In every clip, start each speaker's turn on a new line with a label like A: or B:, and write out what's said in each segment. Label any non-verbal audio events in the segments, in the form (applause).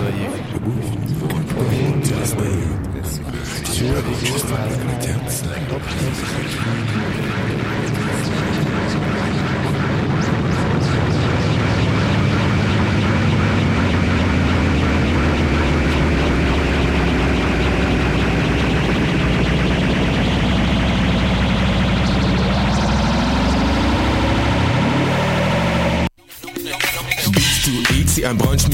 A: travailler avec le.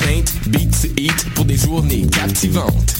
B: Paint Beats Eat pour des journées captivantes.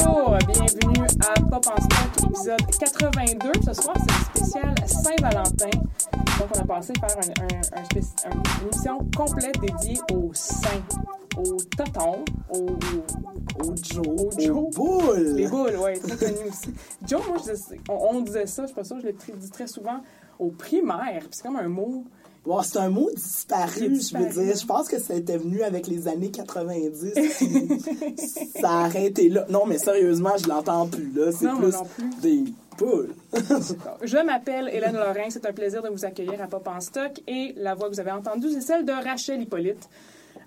C: Bonjour, bienvenue à Pop en Stock, épisode 82. Ce soir, c'est le spécial Saint-Valentin. Donc, on a passé par un, un- un spéci- un- une émission complète dédiée aux saints, aux totons, aux,
D: Au Joe.
C: aux Joe.
D: Boules.
C: Les boules, oui, très connu aussi. Joe, moi, je on, on disait ça, je sais pas ça, je l'ai dit très souvent, aux primaires. Puis c'est comme un mot.
D: Bon, c'est un mot disparu, je veux dire. Je pense que ça était venu avec les années 90. puis (laughs) ça a arrêté là. Non, mais sérieusement, je l'entends plus là. C'est plus
C: plus.
D: des poules. (laughs)
C: Je m'appelle Hélène Lorrain. C'est un plaisir de vous accueillir à Pop en Stock. Et la voix que vous avez entendue, c'est celle de Rachel Hippolyte,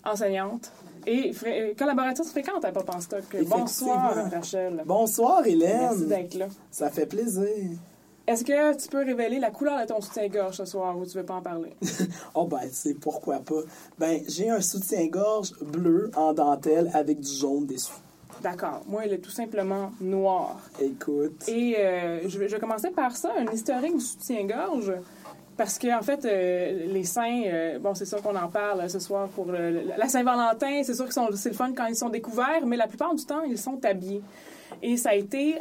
C: enseignante et euh, collaboratrice fréquente à Pop en Stock. Bonsoir. Rachel.
D: Bonsoir,
C: Merci
D: Hélène.
C: d'être là.
D: Ça fait plaisir.
C: Est-ce que tu peux révéler la couleur de ton soutien-gorge ce soir ou tu veux pas en parler? (laughs)
D: Oh, ben, c'est pourquoi pas? Ben, j'ai un soutien-gorge bleu en dentelle avec du jaune dessus.
C: D'accord. Moi, il est tout simplement noir.
D: Écoute.
C: Et euh, je, vais, je vais commencer par ça, un historique du soutien-gorge. Parce que en fait, euh, les saints, euh, bon, c'est sûr qu'on en parle ce soir pour le- la Saint-Valentin. C'est sûr que c'est le fun quand ils sont découverts, mais la plupart du temps, ils sont habillés. Et ça a été,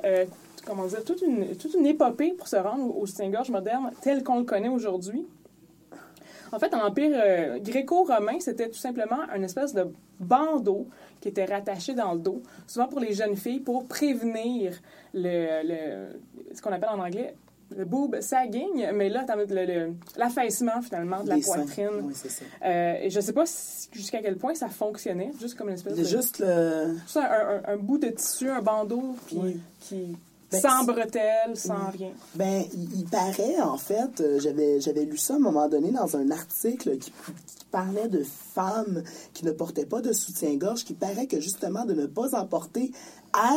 C: comment dire, toute une, toute une épopée pour se rendre au, soutien-gorge moderne tel qu'on le connaît aujourd'hui. En fait, en empire euh, gréco-romain, c'était tout simplement une espèce de bandeau qui était rattaché dans le dos, souvent pour les jeunes filles, pour prévenir le, le- ce qu'on appelle en anglais le boob sagging, mais là, le- le- l'affaissement finalement de la
D: Les
C: poitrine.
D: Oui, ça.
C: Euh, et je sais pas si- jusqu'à quel point ça fonctionnait, juste comme une espèce de...
D: juste le.
C: juste un, un- un bout de tissu, un bandeau, puis
D: Oui.
C: qui...
D: Ben,
C: sans bretelles, sans rien.
D: Ben, il, il paraît, en fait, euh, j'avais, j'avais lu ça à un moment donné dans un article qui, qui parlait de femmes qui ne portaient pas de soutien-gorge, qui paraît que justement de ne pas en porter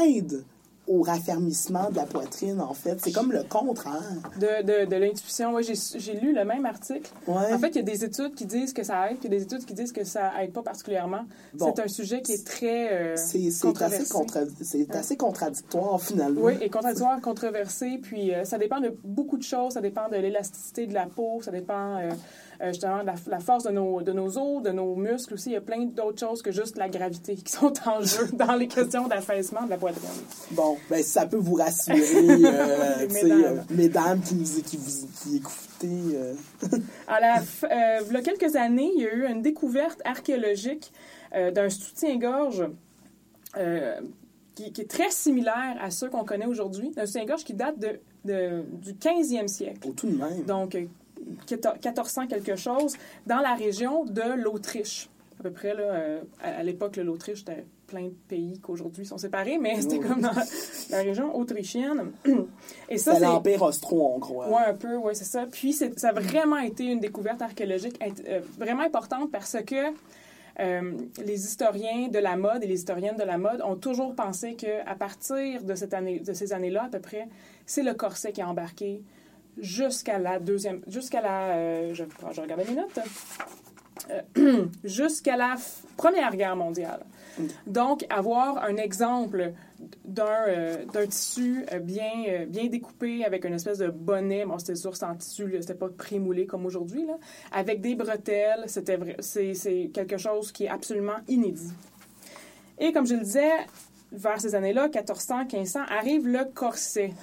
D: aide au raffermissement de la poitrine, en fait. C'est comme le contraire.
C: De, de, de l'intuition, ouais, j'ai lu le même article.
D: Ouais.
C: En fait, il y a des études qui disent que ça aide, puis des études qui disent que ça aide pas particulièrement.
D: Bon.
C: C'est un sujet qui est très euh,
D: c'est, assez, contra- assez contradictoire, finalement.
C: Oui, et contradictoire, controversé. Puis euh, ça dépend de beaucoup de choses. Ça dépend de l'élasticité de la peau. Ça dépend euh, justement de la, la force de nos, de nos os, de nos muscles aussi. Il y a plein d'autres choses que juste la gravité qui sont en (laughs) jeu dans les questions d'affaissement de la poitrine.
D: Bon, ben, ça peut vous rassurer, euh, (laughs)
C: mesdames.
D: euh, mesdames qui, nous, qui, vous, qui écoutez. euh,
C: À la (laughs) f- euh, il y a quelques années, il y a eu une découverte archéologique euh, d'un soutien-gorge euh, qui, qui est très similaire à ceux qu'on connaît aujourd'hui, d'un soutien-gorge qui date de, de- du 15e siècle.
D: oh, tout de même.
C: Donc, euh, 1400 quelque chose, dans la région de l'Autriche. À peu près, là, euh, à, à l'époque, l'Autriche, c'était plein de pays qu'aujourd'hui sont séparés, mais c'était comme dans la région autrichienne. (clears throat) Et ça,
D: C'est l'Empire austro-hongrois.
C: Oui, un peu, oui, c'est ça. Puis ça a vraiment été une découverte archéologique euh, vraiment importante parce que euh, les historiens de la mode et les historiennes de la mode ont toujours pensé qu'à partir de, cette année, de ces années-là, à peu près, c'est le corset qui a embarqué jusqu'à la deuxième, jusqu'à la, euh, je, mes notes, Euh, (clears throat) jusqu'à la Première Guerre mondiale. Donc, avoir un exemple d'un euh, d'un tissu bien, bien découpé avec une espèce de bonnet, bon, c'était sûr, c'est en tissu, là, c'était pas pré-moulé comme aujourd'hui, là, avec des bretelles, c'était vrai- c'est c'est quelque chose qui est absolument inédit. Et comme je le disais, vers ces années-là, 1400, 1500, arrive le corset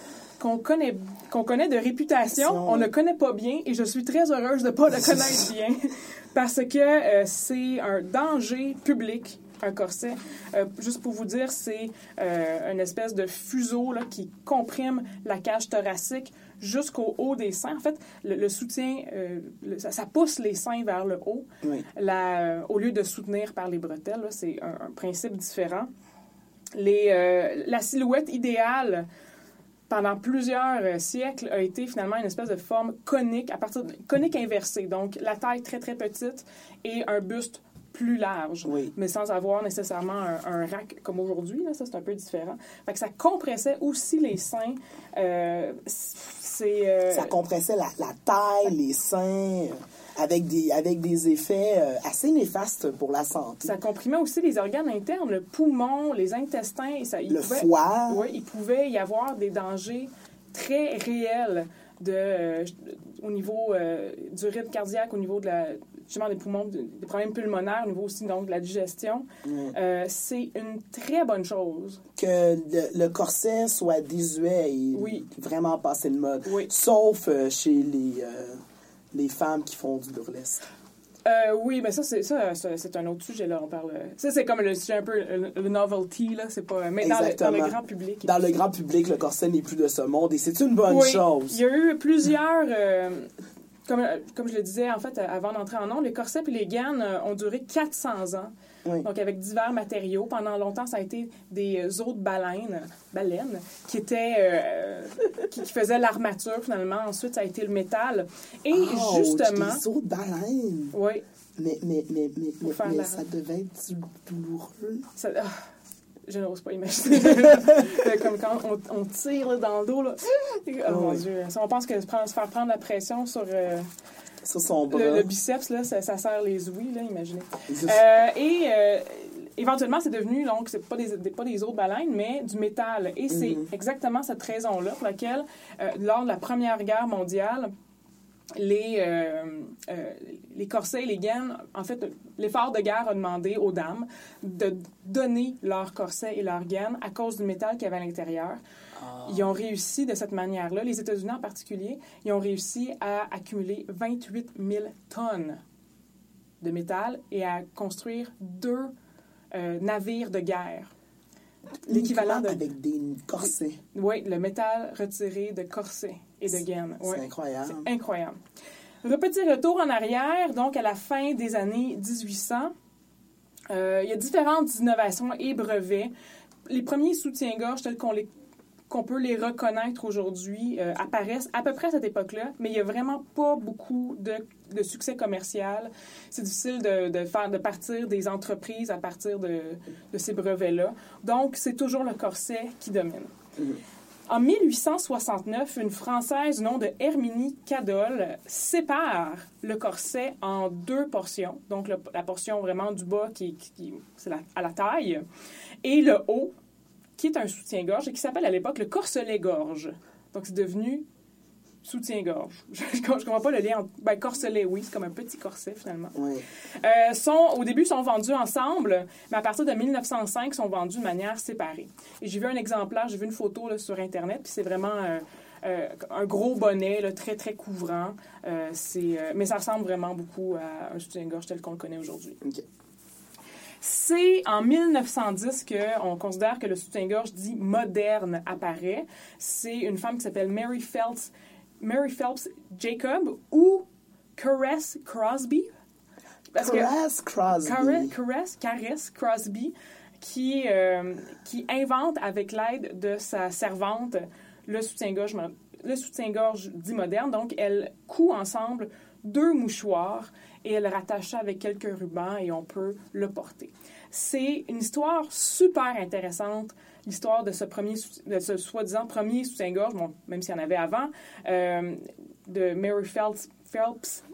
C: qu'on connaît, qu'on connaît de réputation, on ne connaît pas bien, et je suis très heureuse de ne pas le connaître bien, (laughs) parce que euh, c'est un danger public, un corset. Euh, juste pour vous dire, c'est euh, une espèce de fuseau là, qui comprime la cage thoracique jusqu'au haut des seins. En fait, le, le soutien, euh, le- ça, ça pousse les seins vers le haut,
D: Oui.
C: la- au lieu de soutenir par les bretelles. C'est un, un principe différent. Les, la silhouette idéale pendant plusieurs euh, siècles a été finalement une espèce de forme conique, à partir de, conique inversée. Donc, la taille très, très petite et un buste plus large,
D: Oui.
C: mais sans avoir nécessairement un, un rack comme aujourd'hui. là. Ça, c'est un peu différent. Fait que ça compressait aussi les seins. Euh, c'est... euh,
D: Ça compressait la, la taille, les seins, avec des, avec des effets euh, assez néfastes pour la santé.
C: Ça comprimait aussi les organes internes, le poumon, les intestins. Ça,
D: Le
C: pouvait-
D: foie.
C: Oui, il pouvait y avoir des dangers très réels de, euh, au niveau euh, du rythme cardiaque, au niveau de la, justement des poumons, de- des problèmes pulmonaires, au niveau aussi donc, de la digestion. Euh, c'est une très bonne chose.
D: Que le, le corset soit désuet et
C: Oui.
D: vraiment passé de mode.
C: Oui.
D: Sauf chez les, les femmes qui font du burlesque.
C: Euh, oui, mais ça, c'est ça, ça, c'est un autre sujet, là. On parle... Ça, c'est comme le sujet un peu, le, novelty, là. C'est pas... Mais dans le, dans le
D: Exactement.
C: grand public.
D: Dans le grand public, le corset n'est plus de ce monde et c'est une bonne
C: Oui,
D: chose.
C: Il y a eu plusieurs. euh, comme, comme je le disais, en fait, avant d'entrer en nom, les corsets et les gaines euh, ont duré 400 ans.
D: Oui.
C: Donc, avec divers matériaux. Pendant longtemps, ça a été des os de baleine, baleine qui étaient. euh, qui, qui faisaient l'armature, finalement. Ensuite, ça a été le métal. Et
D: Ouch,
C: justement.
D: Des os de baleine.
C: Oui,
D: Mais, mais, mais, mais, mais, ça devait être douloureux.
C: ça- ah, je n'ose pas imaginer. (laughs) Comme quand on, on tire là, dans le dos. Là. Oh mon
D: oui.
C: Dieu. On pense que se, prendre- se faire prendre la pression sur. euh,
D: Sur son bras.
C: Le, le biceps, là, ça, ça serre les ouïes, là, imaginez. Euh, et euh, éventuellement, c'est devenu, donc, c'est pas des, des- pas des autres baleines, mais du métal. Et c'est
D: Mhm.
C: exactement cette raison-là pour laquelle, lors de la Première Guerre mondiale, les, euh, euh, les corsets et les gaines, en fait, l'effort de guerre a demandé aux dames de donner leurs corsets et leurs gaines à cause du métal qu'il y avait à l'intérieur. Ils ont réussi de cette manière-là, les États-Unis en particulier, ils ont réussi à accumuler 28 000 tonnes de métal et à construire deux euh, navires de guerre. L'équivalent de...
D: Avec des corsets.
C: Oui, le métal retiré de corsets et de gaines.
D: C'est
C: Ouais.
D: incroyable.
C: C'est incroyable. Le petit retour en arrière, donc à la fin des années 1800, euh, il y a différentes innovations et brevets. Les premiers soutiens-gorge tels qu'on les qu'on peut les reconnaître aujourd'hui euh, apparaissent à peu près à cette époque-là, mais il n'y a vraiment pas beaucoup de, de succès commercial. C'est difficile de, de faire de partir des entreprises à partir de, de ces brevets-là. Donc, c'est toujours le corset qui domine. En 1869, une Française du nom de Herminie Cadol sépare le corset en deux portions. Donc, le- la portion vraiment du bas, qui, qui- qui- c'est à la taille, et le haut, qui est un soutien-gorge et qui s'appelle à l'époque le corselet-gorge. Donc, c'est devenu soutien-gorge. (laughs) Je ne comprends pas le lien entre... Ben, corselet, oui, c'est comme un petit corset, finalement.
D: Oui.
C: Euh, sont, au début, sont vendus ensemble, mais à partir de 1905, sont vendus de manière séparée. Et j'ai vu un exemplaire, j'ai vu une photo là, sur Internet, puis c'est vraiment euh, euh, un gros bonnet, là, très, très couvrant. C'est, mais ça ressemble vraiment beaucoup à un soutien-gorge tel qu'on le connaît aujourd'hui.
D: OK.
C: C'est en 1910 qu'on considère que le soutien-gorge dit moderne apparaît. C'est une femme qui s'appelle Mary Phelps, Mary Phelps Jacob ou Caress Crosby? Parce que-
D: Caress Crosby.
C: Caress, Caress, Caress Crosby, qui, euh, qui invente avec l'aide de sa servante le soutien-gorge le soutien-gorge dit moderne. Donc, elle coud ensemble deux mouchoirs et elle rattache ça avec quelques rubans et on peut le porter. C'est une histoire super intéressante, l'histoire de ce premier, de ce soi-disant premier soutien-gorge, bon, même s'il y en avait avant, euh, de Mary Phelps, Phelps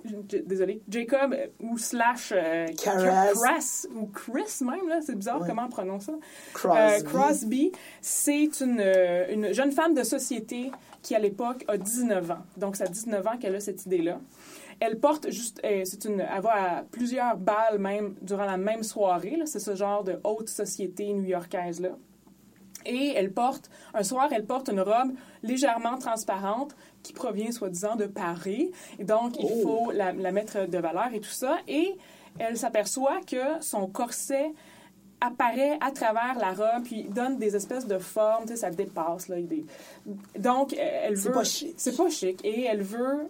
C: désolé, Jacob euh, ou slash euh. Cress, ou Chris même, là, c'est bizarre
D: Ouais.
C: comment on prononce ça.
D: Crosby.
C: Euh, Crosby, c'est une, une jeune femme de société qui, à l'époque, a 19 ans. Donc, c'est à 19 ans qu'elle a cette idée-là. Elle porte juste, euh, c'est une, elle va à plusieurs balles même durant la même soirée. C'est ce genre de haute société new-yorkaise là. Et elle porte, un soir, elle porte une robe légèrement transparente qui provient, soi-disant, de Paris. Et donc, il
D: Oh.
C: faut la, la mettre de valeur et tout ça. Et elle s'aperçoit que son corset apparaît à travers la robe, puis donne des espèces de formes, tu sais, ça dépasse, là. des- Donc, elle
D: C'est
C: veut...
D: pas chic.
C: C'est pas chic. Et elle veut...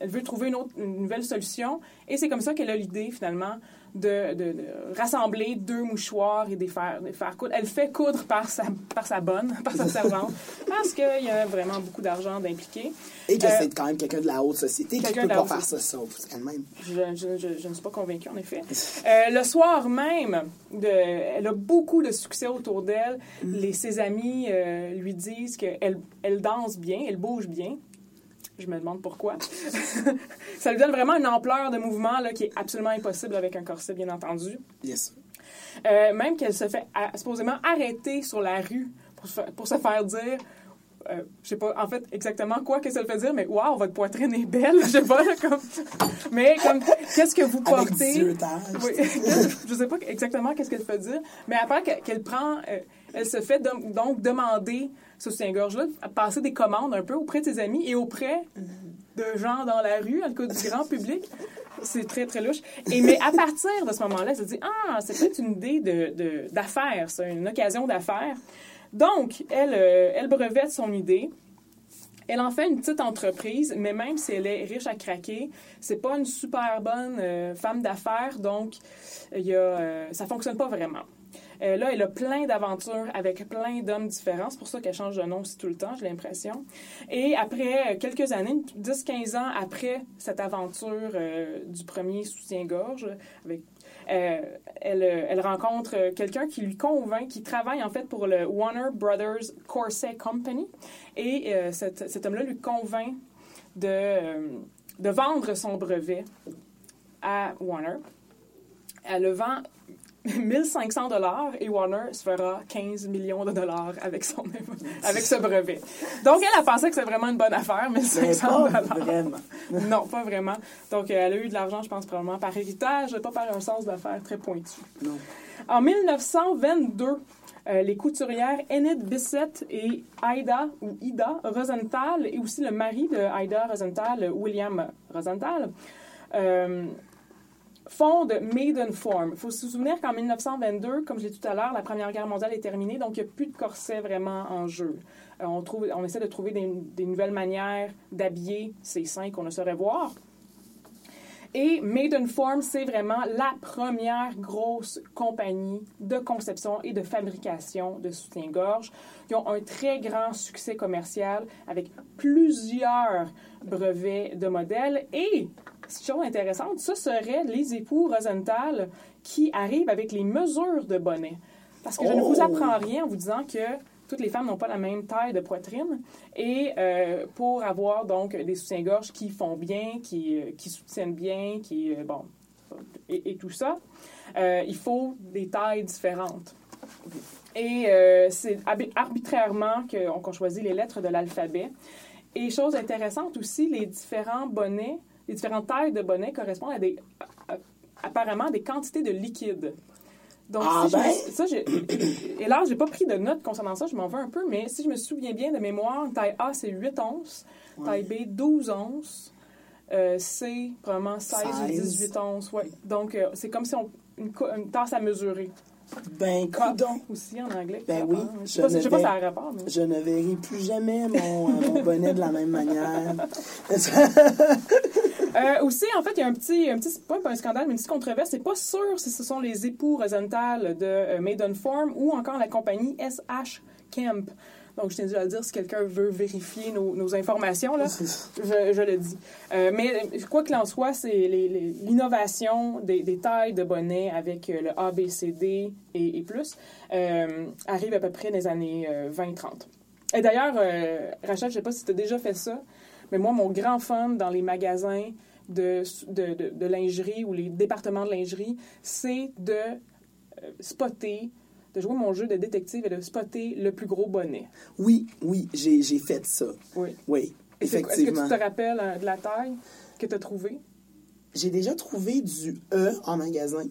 C: Elle veut trouver une, autre, une nouvelle solution. Et c'est comme ça qu'elle a l'idée, finalement, de, de- de rassembler deux mouchoirs et de les faire, de les faire coudre. Elle fait coudre par sa, par sa bonne, (laughs) par sa servante, parce qu'il y a vraiment beaucoup d'argent d'impliqué.
D: Et que
C: Euh,
D: c'est quand même quelqu'un de la haute société qui
C: quelqu'un
D: peut pas faire ça seul, elle-même.
C: Je, je- je- je ne suis pas convaincue, en effet. (laughs) Euh, le soir même, de, elle a beaucoup de succès autour d'elle. Les, ses amis euh, lui disent qu'elle elle danse bien, elle bouge bien. Je me demande pourquoi. (laughs) ça lui donne vraiment une ampleur de mouvement là, qui est absolument impossible avec un corset, bien entendu.
D: Yes.
C: Euh, même qu'elle se fait supposément arrêter sur la rue pour se faire dire, euh, je sais pas en fait exactement quoi que ça le fait dire, mais waouh, votre poitrine est belle, (laughs) je sais pas, comme, mais comme, qu'est-ce que vous
D: Avec
C: portez?
D: 18 âges.
C: Oui, (laughs) je sais pas exactement qu'est-ce qu'elle fait dire, mais après que- qu'elle prend, euh, elle se fait donc, donc demander ce soutien-gorge-là, passer des commandes un peu auprès de ses amis et auprès de gens dans la rue, en cas du grand public. C'est très, très louche. Et, mais à partir de ce moment-là, elle se dit, ah, c'est peut-être une idée de, de- d'affaires, ça, une occasion d'affaires. Donc, elle, euh, elle brevette son idée. Elle en fait une petite entreprise, mais même si elle est riche à craquer, c'est pas une super bonne euh, femme d'affaires, donc il y a, euh, ça fonctionne pas vraiment. Là, elle a plein d'aventures avec plein d'hommes différents. C'est pour ça qu'elle change de nom aussi tout le temps, j'ai l'impression. Et après quelques années, 10-15 ans après cette aventure du premier soutien-gorge, avec euh, elle, euh, elle rencontre euh, quelqu'un qui lui convainc, qui travaille en fait pour le Warner Brothers Corset Company. Et cet, homme-là lui convainc de vendre son brevet à Warner. Elle le vend 1500 dollars et Warner se fera 15 millions de dollars avec, son, avec ce brevet. Donc, elle a pensé que c'était vraiment une bonne affaire,
D: Mais
C: 1500
D: pas
C: dollars.
D: vraiment. (laughs)
C: Non, pas vraiment. Donc, elle a eu de l'argent, je pense, probablement par héritage, pas par un sens d'affaires très pointu.
D: Non.
C: En 1922, euh, les couturières Enid Bissett et Ida, ou Ida Rosenthal, et aussi le mari de Ida Rosenthal, William Rosenthal, euh, fondent Maiden Form. Il faut se souvenir qu'en 1922, comme je l'ai dit tout à l'heure, la Première Guerre mondiale est terminée, donc il n'y a plus de corset vraiment en jeu. Euh, on, essaie de trouver des, nouvelles manières d'habiller ces seins qu'on ne saurait voir. Et Maiden Form, c'est vraiment la première grosse compagnie de conception et de fabrication de soutien-gorge. Ils ont un très grand succès commercial avec plusieurs brevets de modèles. Et, chose intéressante, ce serait les époux Rosenthal qui arrivent avec les mesures de bonnet. Parce que je ne vous
D: Oh!
C: apprends rien en vous disant que toutes les femmes n'ont pas la même taille de poitrine. Et euh, pour avoir donc des soutiens-gorge qui font bien, qui, euh, qui soutiennent bien, qui, euh, bon, et, et tout ça, il faut des tailles différentes. Et c'est arbitrairement qu'on qu'on choisit les lettres de l'alphabet. Et chose intéressante aussi, les différents bonnets, les différentes tailles de bonnets correspondent à des, à- apparemment des quantités de liquide. Donc,
D: Ah
C: si je
D: ben?
C: ça, et là, j'ai pas pris de notes concernant ça, je m'en veux un peu, mais si je me souviens bien de mémoire, taille A, c'est 8 onces, taille B, 12 onces, euh, C, probablement 16 ou
D: 16.
C: 18 onces, ouais. Donc, euh, c'est comme si on, une, tasse à mesurer.
D: Ben, coudon.
C: aussi en anglais.
D: Ben oui.
C: Je sais
D: je
C: pas, je sais pas si ça a rapport, mais...
D: Je ne verrai plus jamais mon, euh, mon bonnet de la même manière. (laughs)
C: Euh, aussi, en fait, il y a un petit, un petit pas un scandale, mais une petite controverse. C'est pas sûr si ce sont les époux Rosenthal de euh, Maidenform ou encore la compagnie SH Kemp. Donc, je tiens à le dire, si quelqu'un veut vérifier nos, nos informations, là, je, je le dis. Euh, mais quoi qu'il en soit, c'est l'innovation des, des tailles de bonnets avec le A, B, C, D et, et plus euh, arrive à peu près dans les années euh, 20-30. Et d'ailleurs, euh, Rachel, je sais pas si tu as déjà fait ça, mais moi, mon grand fun dans les magasins de, de, de- de lingerie ou les départements de lingerie, c'est de euh, spotter, de jouer mon jeu de détective et de spotter le plus gros bonnet.
D: Oui, oui, j'ai fait ça.
C: Oui.
D: Oui,
C: Et c'est- Est-ce que
D: effectivement.
C: tu te rappelles euh, de la taille que tu as trouvée?
D: J'ai déjà trouvé du E en magasin.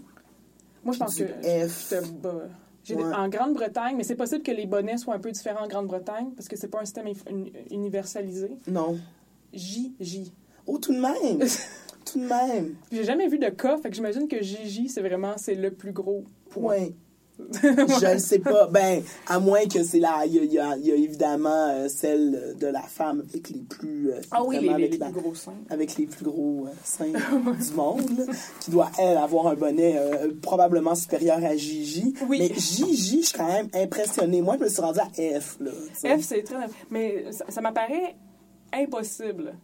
C: Moi, je pense
D: Du
C: que
D: F. Ouais.
C: En Grande-Bretagne, mais c'est possible que les bonnets soient un peu différents en Grande-Bretagne parce que c'est pas un système uni- uni- universalisé.
D: Non.
C: JJ.
D: Oh, tout de même. (laughs) tout de même.
C: J'ai jamais vu de cas, fait que j'imagine que JJ, c'est vraiment c'est le plus gros point. (laughs)
D: Ouais. je ne sais pas. Ben, à moins que c'est là. Il y a, y y évidemment euh, celle de la femme avec les plus. euh,
C: Ah oui, les,
D: avec
C: les
D: la-
C: plus gros seins.
D: avec les plus gros euh, seins (laughs) du monde, là, qui doit, elle, avoir un bonnet euh, probablement supérieur à Gigi.
C: Oui.
D: Mais Gigi, je suis quand même impressionnée. Moi, je me suis rendue à F. Là.
C: F, c'est très. Mais ça, ça m'apparaît impossible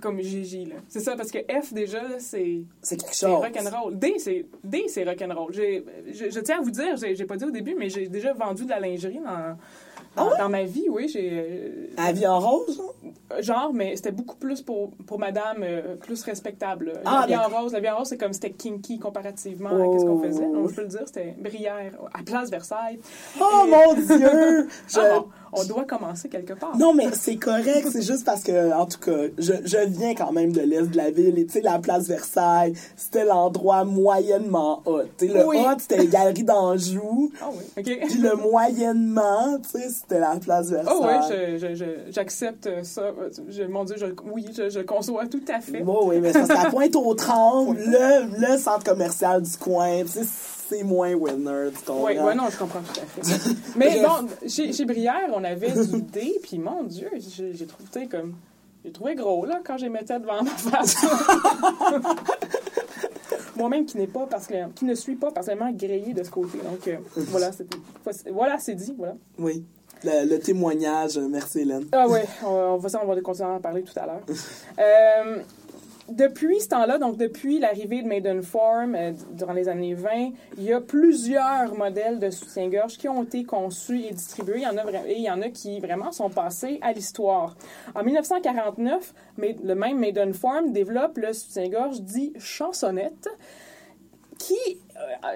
C: comme là. C'est ça, parce que F, déjà, c'est.
D: C'est quelque
C: C'est
D: chose.
C: rock'n'roll. D, c'est D, c'est rock'n'roll. J'ai- Je, je tiens à vous dire, j'ai j'ai pas dit au début, mais j'ai déjà vendu de la lingerie dans, dans, dans ma vie, oui. J'ai
D: À vie en rose, là?
C: genre, mais c'était beaucoup plus pour, pour madame, euh, plus respectable.
D: Ah,
C: la vie en rose, la vie en rose, c'est comme c'était kinky comparativement à
D: Oh.
C: ce qu'on faisait. Donc, je peux le dire, c'était Brière, à Place Versailles.
D: Oh
C: Et-
D: mon Dieu! (laughs) Je-
C: Ah, bon, on doit commencer quelque part.
D: Non, mais c'est correct. C'est juste parce que, en tout cas, je, je viens quand même de l'Est de la ville. Et tu sais, la place Versailles, c'était l'endroit moyennement hot. Tu sais, le
C: Oui.
D: hot, c'était les galeries d'Anjou.
C: Ah oui, OK.
D: Puis le moyennement, tu sais, c'était la place Versailles.
C: Oh oui, je- je- je- j'accepte ça. Je- mon Dieu, je, oui, je, conçois tout à fait.
D: Bon, oui, mais c'est parce qu'à Pointe-aux-Trembles, (laughs) le, le centre commercial du coin, tu sais, c'est moins winner, tu comprends?
C: Oui, ouais, non, je comprends tout à fait. Mais (laughs) bon, chez, chez Brière, on avait du dé, puis mon Dieu, j'ai j'ai trouvé, comme. J'ai trouvé gros, là, quand je les mettais devant ma face. (laughs) Moi-même qui n'est pas parce que, qui ne suis pas particulièrement grillée de ce côté. Donc, euh, voilà, c'était- voilà, c'est dit, voilà.
D: Oui. Le, le témoignage, euh, merci Hélène.
C: Ah ouais, on va, ça, on va continuer à en parler tout à l'heure. Euh, (laughs) depuis ce temps-là, donc depuis l'arrivée de Maidenform euh, durant les années 20, il y a plusieurs modèles de soutien-gorge qui ont été conçus et distribués. Il y en a, et il y en a qui vraiment sont passés à l'histoire. En 1949, Ma- le même Maidenform développe le soutien-gorge dit chansonnette qui,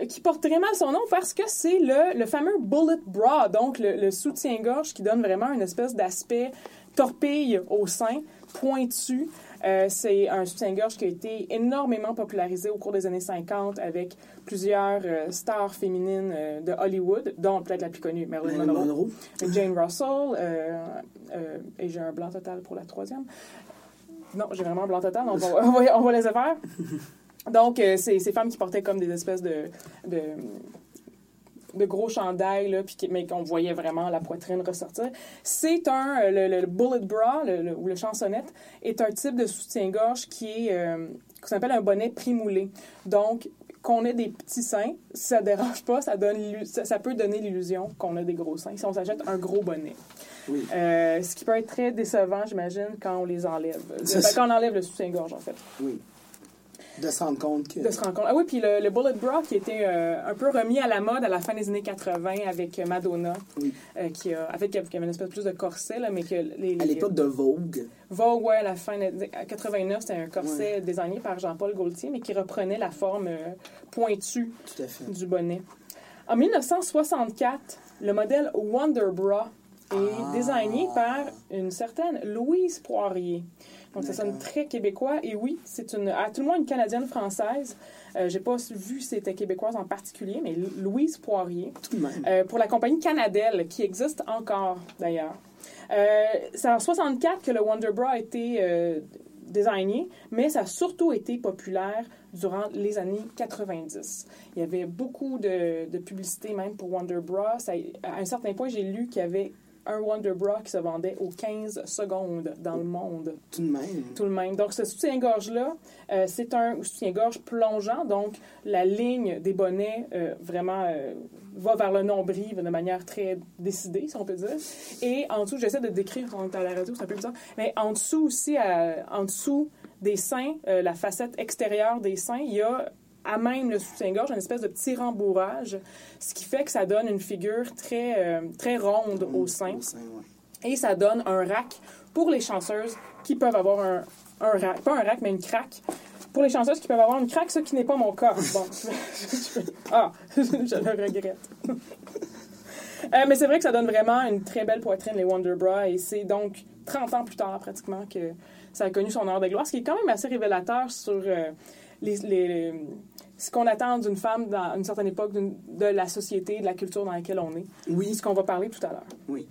C: euh, qui porte très mal son nom parce que c'est le, le fameux bullet bra, donc le soutien-gorge qui donne vraiment une espèce d'aspect torpille au sein, pointu. Euh, c'est un soutien-gorge qui a été énormément popularisé au cours des années 50 avec plusieurs euh, stars féminines euh, de Hollywood, dont peut-être la plus connue, Marilyn Monroe.
D: Monroe.
C: Jane Russell, et j'ai un blanc total pour la troisième. Non, j'ai vraiment un blanc total, donc on va, on va, on va laisser faire. (laughs) Donc, c'est ces femmes qui portaient comme des espèces de, de, de gros chandails, là, puis mais qu'on voyait vraiment la poitrine ressortir. C'est un, euh, le, le bullet bra, le, le- ou le chansonnette, est un type de soutien-gorge qui est, euh, qu'on appelle un bonnet primoulé. Donc, qu'on ait des petits seins, ça dérange pas, ça, donne, ça, ça peut donner l'illusion qu'on a des gros seins si on s'achète un gros bonnet.
D: Oui.
C: Euh, ce qui peut être très décevant, j'imagine, quand on les enlève.
D: C'est
C: Ben,
D: ça.
C: quand on enlève le soutien-gorge, en fait
D: Oui. De se rendre compte que.
C: de se rendre compte. Ah oui, puis le, le bullet bra qui était euh, un peu remis à la mode à la fin des années 80 avec Madonna,
D: Oui.
C: euh, qui a, en fait, qui avait une espèce plus de corset, là, mais que les,
D: À l'époque de Vogue.
C: Vogue, ouais, à la fin de à 89, c'était un corset désigné par Jean-Paul Gaultier, mais qui reprenait la forme euh, pointue du bonnet. En 1964, le modèle Wonder Bra est
D: Ah.
C: désigné par une certaine Louise Poirier. Donc, ça sonne très québécois. Et oui, c'est une, à tout le moins une Canadienne-Française. Euh, J'ai pas vu si c'était québécoise en particulier, mais Louise Poirier.
D: Tout de même.
C: Euh, pour la compagnie Canadelle, qui existe encore d'ailleurs. Euh, c'est en 64 que le Wonder Bra a été euh, designé, mais ça a surtout été populaire durant les années 90. Il y avait beaucoup de, de publicité même pour Wonder Bra. Ça- à un certain point, j'ai lu qu'il y avait un Wonder Bra qui se vendait aux 15 secondes dans le monde.
D: Tout de même.
C: Tout le même. Donc, ce soutien-gorge-là, euh, c'est un soutien-gorge plongeant. Donc, la ligne des bonnets euh, vraiment euh, va vers le nombril de manière très décidée, si on peut dire. Et en dessous, j'essaie de décrire, on est à la radio, c'est un peu bizarre, mais en dessous aussi, à- en dessous des seins, la facette extérieure des seins, il y a à même le soutien-gorge, une espèce de petit rembourrage, ce qui fait que ça donne une figure très, euh, très ronde au sein.
D: Au sein, ouais.
C: Et ça donne un rack pour les chanceuses qui peuvent avoir un, un rack. Pas un rack, mais une craque. Pour les chanceuses qui peuvent avoir une craque, ce qui n'est pas mon cas. (laughs) Bon, ah, (laughs) je le regrette. Euh, mais c'est vrai que ça donne vraiment une très belle poitrine, les Wonder Bra, et c'est donc 30 ans plus tard, pratiquement, que ça a connu son heure de gloire, ce qui est quand même assez révélateur sur euh, les, les- ce qu'on attend d'une femme dans une certaine époque de la société, de la culture dans laquelle on est.
D: Oui,
C: Ce qu'on va parler tout à l'heure.
D: oui.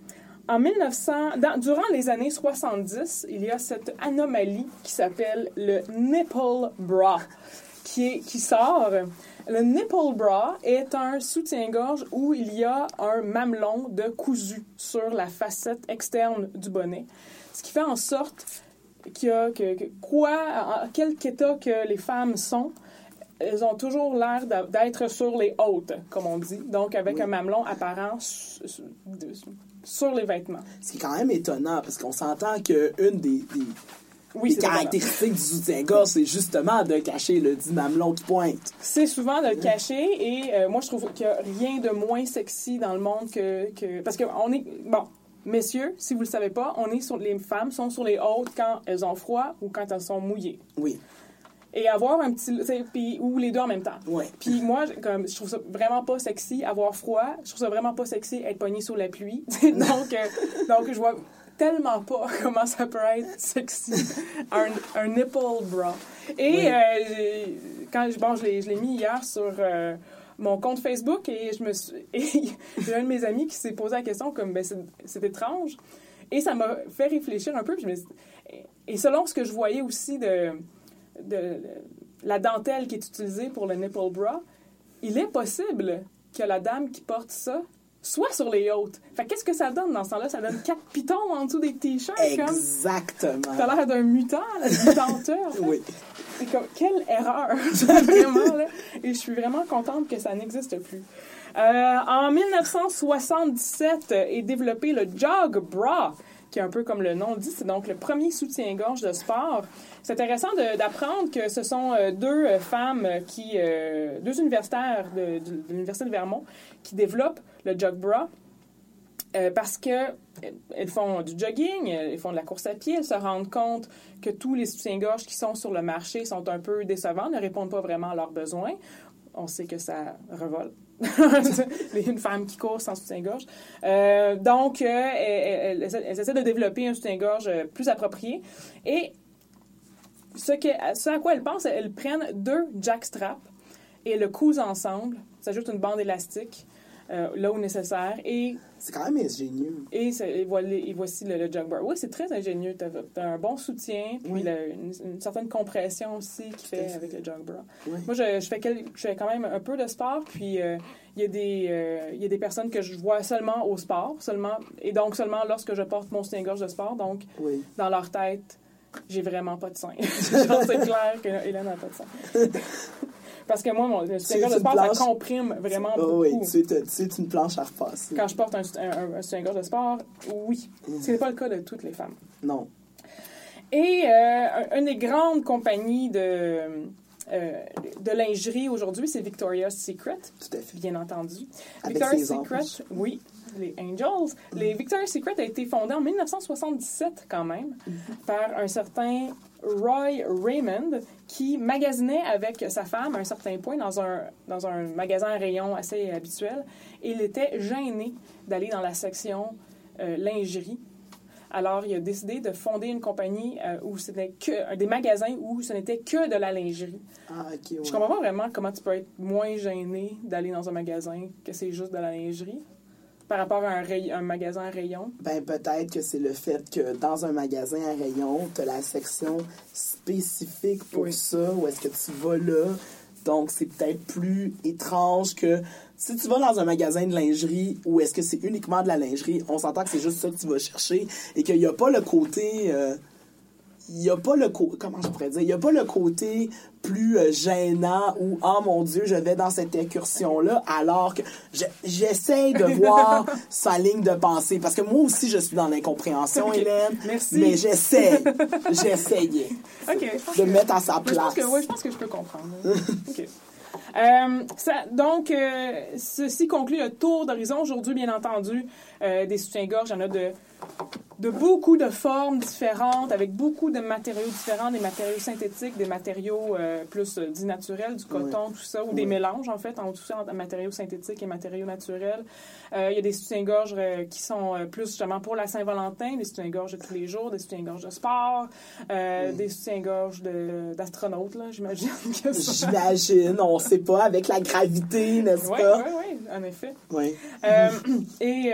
C: En 1900, dans- durant les années 70, il y a cette anomalie qui s'appelle le nipple bra, qui, est, qui sort. Le nipple bra est un soutien-gorge où il y a un mamelon de cousu sur la facette externe du bonnet, ce qui fait en sorte a que, que- quoi, en quel état que les femmes sont, elles ont toujours l'air d'être sur les hautes, comme on dit, donc avec
D: Oui.
C: un mamelon apparent su- su- de- sur les vêtements.
D: C'est quand même étonnant parce qu'on s'entend qu'une des, des,
C: Oui,
D: caractéristiques du soutien-gorge, c'est justement de cacher le dit mamelon qui pointe.
C: C'est souvent de le cacher et euh, moi je trouve qu'il n'y a rien de moins sexy dans le monde que, que parce que on est bon messieurs si vous le savez pas on est sur les femmes sont sur les hautes quand elles ont froid ou quand elles sont mouillées.
D: Oui,
C: et avoir un petit puis ou les deux en même temps.
D: Ouais.
C: puis moi je- comme je trouve ça vraiment pas sexy avoir froid. Je trouve ça vraiment pas sexy être pogné sous la pluie. (laughs) Donc euh, donc je vois tellement pas (laughs) comment ça peut être sexy. Un, un nipple bra. Et
D: Oui.
C: euh, quand bon je l'ai je l'ai mis hier sur euh, mon compte Facebook et je me suis (laughs) et j'ai un de mes amis qui s'est posé la question comme ben c'est étrange et ça m'a fait réfléchir un peu puis je me suis- et selon ce que je voyais aussi de de la dentelle qui est utilisée pour le nipple bra, il est possible que la dame qui porte ça soit sur les hautes. Fait qu'est-ce que ça donne dans ce temps-là? Ça donne quatre pitons en dessous des t-shirts, comme...
D: Exactement.
C: T'as l'air d'un mutant, là, mutanteur.
D: Oui.
C: C'est quelle erreur! (laughs) vraiment. Et je suis vraiment contente que ça n'existe plus. Euh, en 1977 est développé le Jog Bra, qui est un peu comme le nom dit, c'est donc le premier soutien-gorge de sport. C'est intéressant d'apprendre que ce sont euh, deux euh, femmes qui, deux universitaires de, de- de l'Université de Vermont qui développent le Jog Bra. Euh, parce que euh, elles font du jogging, elles font de la course à pied, elles se rendent compte que tous les soutiens-gorge qui sont sur le marché sont un peu décevants, ne répondent pas vraiment à leurs besoins. On sait que ça revole. (laughs) une femme qui court sans soutien-gorge. Euh, donc, euh, elles, elles- elles essaient de développer un soutien-gorge euh, plus approprié. Et ce, à quoi elles pensent, elles prennent deux jackstraps et le cousent ensemble, s'ajoute une bande élastique euh, là où nécessaire et
D: C'est quand même ingénieux.
C: et, voilà- et voici le, le bar. Oui, c'est très ingénieux. Tu as, un bon soutien, puis
D: Oui.
C: le- une, une certaine compression aussi qui fait
D: fait.
C: avec le bra.
D: Oui.
C: Moi, je, je fais quel- je fais quand même un peu de sport, puis euh, il y, a des, euh, y a des personnes que je vois seulement au sport, seulement, et donc seulement lorsque je porte mon soutien-gorge de sport. Donc,
D: Oui.
C: dans leur tête, j'ai vraiment pas de sein. (laughs) C'est clair que Hélène n'a pas de sein. (laughs) Parce que moi, mon le soutien-gorge de sport, ça
D: planche.
C: comprime vraiment
D: Oh,
C: beaucoup.
D: oui, tu es, une planche à repasser.
C: Quand je porte un, un, un soutien-gorge de sport, oui. Ce n'est pas le cas de toutes les femmes.
D: Non.
C: Et euh, un- une des grandes compagnies de, euh, de lingerie aujourd'hui, c'est Victoria's Secret,
D: Tout à fait.
C: bien entendu.
D: Avec
C: Victoria's Secret,
D: anges.
C: oui, les Angels. Les Victoria's Secret a été fondé en 1977 quand même par un certain Roy Raymond qui magasinait avec sa femme à un certain point dans un, dans un magasin à rayon assez habituel. Il était gêné d'aller dans la section euh, lingerie. Alors, il a décidé de fonder une compagnie euh, où c'était que des magasins où ce n'était que de la lingerie.
D: Ah, ok, ouais.
C: Je comprends pas vraiment comment tu peux être moins gêné d'aller dans un magasin que c'est juste de la lingerie par rapport à un, ray- un magasin à rayon.
D: Ben, peut-être que c'est le fait que dans un magasin à rayon, tu as la section spécifique pour
C: Oui.
D: ça, où est-ce que tu vas là. Donc, c'est peut-être plus étrange que Si tu vas dans un magasin de lingerie ou est-ce que c'est uniquement de la lingerie, on s'entend que c'est juste ça que tu vas chercher et qu'il n'y a pas le côté. euh, il n'y a pas le côté, comment je pourrais dire, il a pas le côté plus euh, gênant où, oh mon Dieu, je vais dans cette incursion-là, alors que je- j'essaie de (laughs) voir sa ligne de pensée. Parce que moi aussi, je suis dans l'incompréhension. Hélène.
C: Merci.
D: Mais j'essaie, (laughs) j'essayais de me mettre à sa
C: Mais je pense
D: place.
C: que, ouais, je pense que je peux comprendre. OK. Euh, ça- donc, euh, ceci conclut le tour d'horizon. Aujourd'hui, bien entendu, euh, des soutiens-gorge, il y en a de, de beaucoup de formes différentes, avec beaucoup de matériaux différents, des matériaux synthétiques, des matériaux euh, plus euh, dits naturels, du coton, tout ça, ou des mélanges, en fait, en tout ça, entre matériaux synthétiques et matériaux naturels. Euh, il y a des soutiens-gorge euh, qui sont plus justement pour la Saint-Valentin, des soutiens-gorge de tous les jours, des soutiens-gorge de sport, des soutiens-gorge de- d'astronautes, là, j'imagine (laughs) que ça.
D: J'imagine, on sait pas, avec la gravité, n'est-ce pas?
C: oui, oui, en effet.
D: Oui.
C: Et,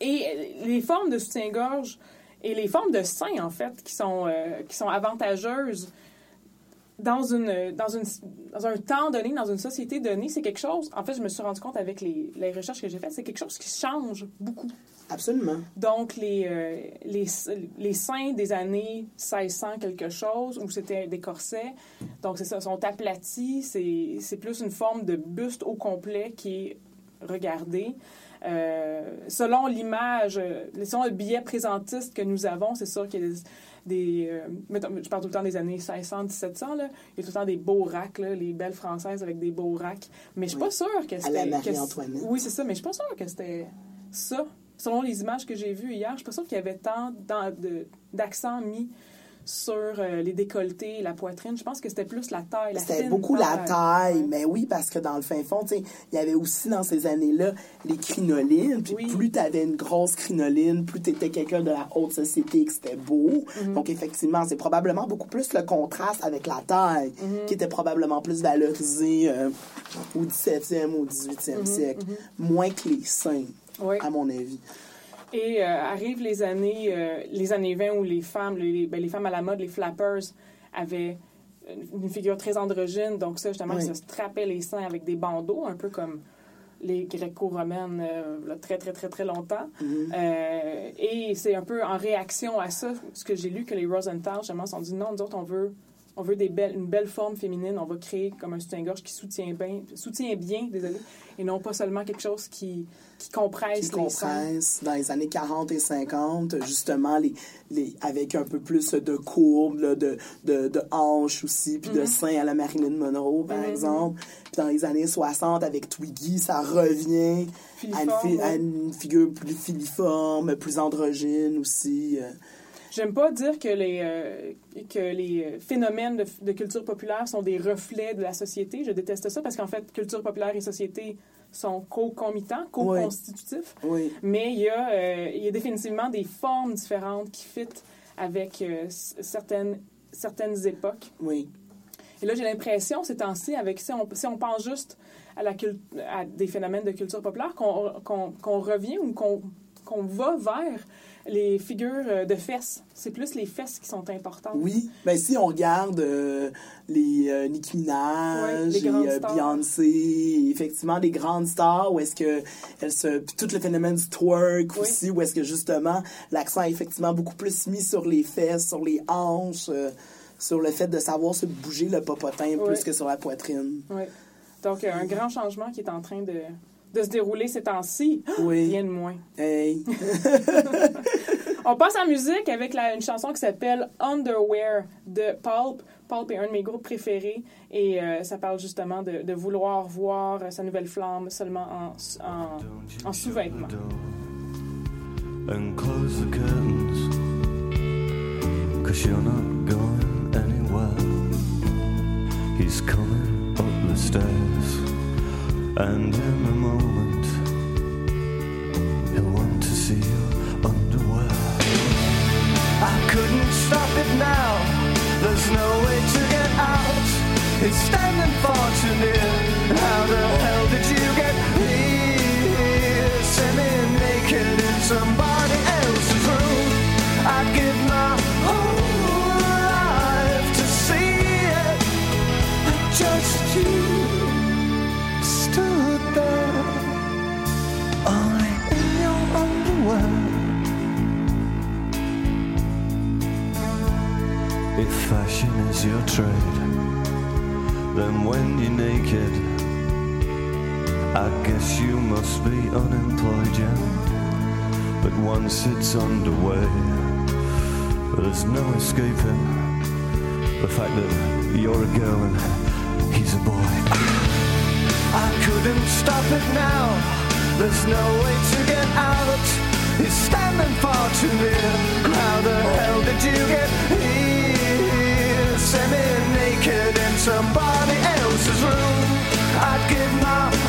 C: et les formes de soutien-gorge et les formes de sein, en fait, qui sont, euh, qui sont avantageuses dans, une, dans, une, dans un temps donné, dans une société donnée, c'est quelque chose, en fait, je me suis rendu compte avec les, les recherches que j'ai faites, c'est quelque chose qui change beaucoup.
D: Absolument.
C: Donc, les, euh, les, les seins des années 1600 quelque chose, où c'était des corsets, donc c'est ça, sont aplatis, c'est c'est plus une forme de buste au complet qui est regardée. Euh, selon l'image, euh, selon le billet présentiste que nous avons, c'est sûr qu'il y a des... des, euh, mettons, je parle tout le temps des années 1600, 1700, là. il y a tout le temps des beaux racks, là, les belles françaises avec des beaux racks. Mais je suis
D: Oui.
C: pas sûre que c'était...
D: la Marie-Antoinette.
C: Oui, c'est ça, mais je suis pas sûre que c'était ça. Selon les images que j'ai vues hier, je suis pas sûre qu'il y avait tant d'accent mis sur euh, les décolletés, la poitrine. Je pense que c'était plus la taille, la
D: C'était beaucoup la taille, mais oui, parce que dans le fin fond, il y avait aussi dans ces années-là les crinolines. Puis
C: Oui.
D: plus tu avais une grosse crinoline, plus tu étais quelqu'un de la haute société et que c'était beau.
C: Mhm.
D: Donc, effectivement, c'est probablement beaucoup plus le contraste avec la taille
C: Mhm.
D: qui était probablement plus valorisé euh, au 17e, au 18e
C: Mhm,
D: siècle. Moins que les seins,
C: Oui.
D: à mon avis.
C: Et euh, arrivent les années, euh, les années 20 où les femmes, les, ben, les femmes à la mode, les flappers, avaient une figure très androgyne. Donc ça, justement,
D: Oui.
C: ils se strappaient les seins avec des bandeaux, un peu comme les gréco-romaines, euh, très, très, très, très longtemps.
D: Mhm.
C: Euh, et c'est un peu en réaction à ça, ce que j'ai lu, que les Rosenthal, justement, se sont dit, non, nous autres, on veut... On veut des belles, une belle forme féminine. On va créer comme un soutien-gorge qui soutient bien, soutient bien, désolé, et non pas seulement quelque chose qui, qui compresse
D: qui
C: les
D: compresse dans les années 40 et 50, justement, les, les, avec un peu plus de courbes, là, de, de, de hanches aussi, puis de seins à la Marilyn Monroe, par
C: Mhm.
D: exemple. Puis dans les années 60, avec Twiggy, ça revient à une figure plus filiforme, plus androgyne aussi. euh.
C: J'aime pas dire que les, euh, que les phénomènes de, de culture populaire sont des reflets de la société. Je déteste ça parce qu'en fait, culture populaire et société sont co-conmitants, co-constitutifs.
D: Oui,
C: Mais il y, a, euh, il y a définitivement des formes différentes qui fit avec euh, certaines, certaines époques.
D: oui.
C: Et là, j'ai l'impression, ces temps-ci, avec si on, si on pense juste à, la à des phénomènes de culture populaire, qu'on qu'on- qu'on revient ou qu'on qu'on va vers les figures euh, de fesses. C'est plus les fesses qui sont importantes.
D: Oui, ben si on regarde euh, les euh, Nicki Minaj,
C: Ouais, les
D: et, euh. Beyoncé, effectivement des grandes stars où est-ce que elles se puis tout le phénomène du twerk
C: Oui.
D: aussi où est-ce que justement l'accent est effectivement beaucoup plus mis sur les fesses, sur les hanches, sur le fait de savoir se bouger le popotin plus que sur la poitrine.
C: Oui. Donc, un grand changement qui est en train de, de se dérouler ces temps-ci.
D: Oui.
C: Rien de moins.
D: Hey. (laughs)
C: On passe en musique avec la- une chanson qui s'appelle Underwear de Pulp. Pulp est un de mes groupes préférés et euh, ça parle justement de, de vouloir voir sa nouvelle flamme seulement en, en, en sous-vêtements.
A: and close the curtains. Cause you're not going anywhere. He's coming up the stairs, and in a moment, he'll want to see your underwear. I couldn't stop it now, there's no way to get out. It's standing far too near. How the hell
E: fashion is your trade, then when you're naked, I guess you must be unemployed, yeah. But once it's underway, there's no escaping the fact that you're a girl and he's a boy. I couldn't stop it now. There's no way to get out. He's standing far too near. How the hell did you get here? Semi-naked in somebody else's room. I'd give my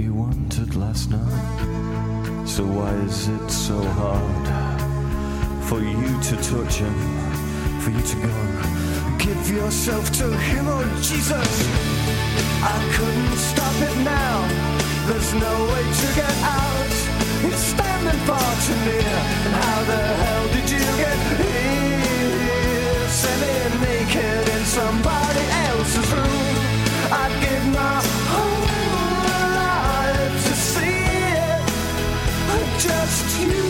E: you wanted last night. So why is it so hard for you to touch him, for you to go give yourself to him, oh Jesus? I couldn't stop it now. There's no way to get out. It's standing far too near. And how the hell did you get here? Semi-naked in somebody else's room. I'd give my you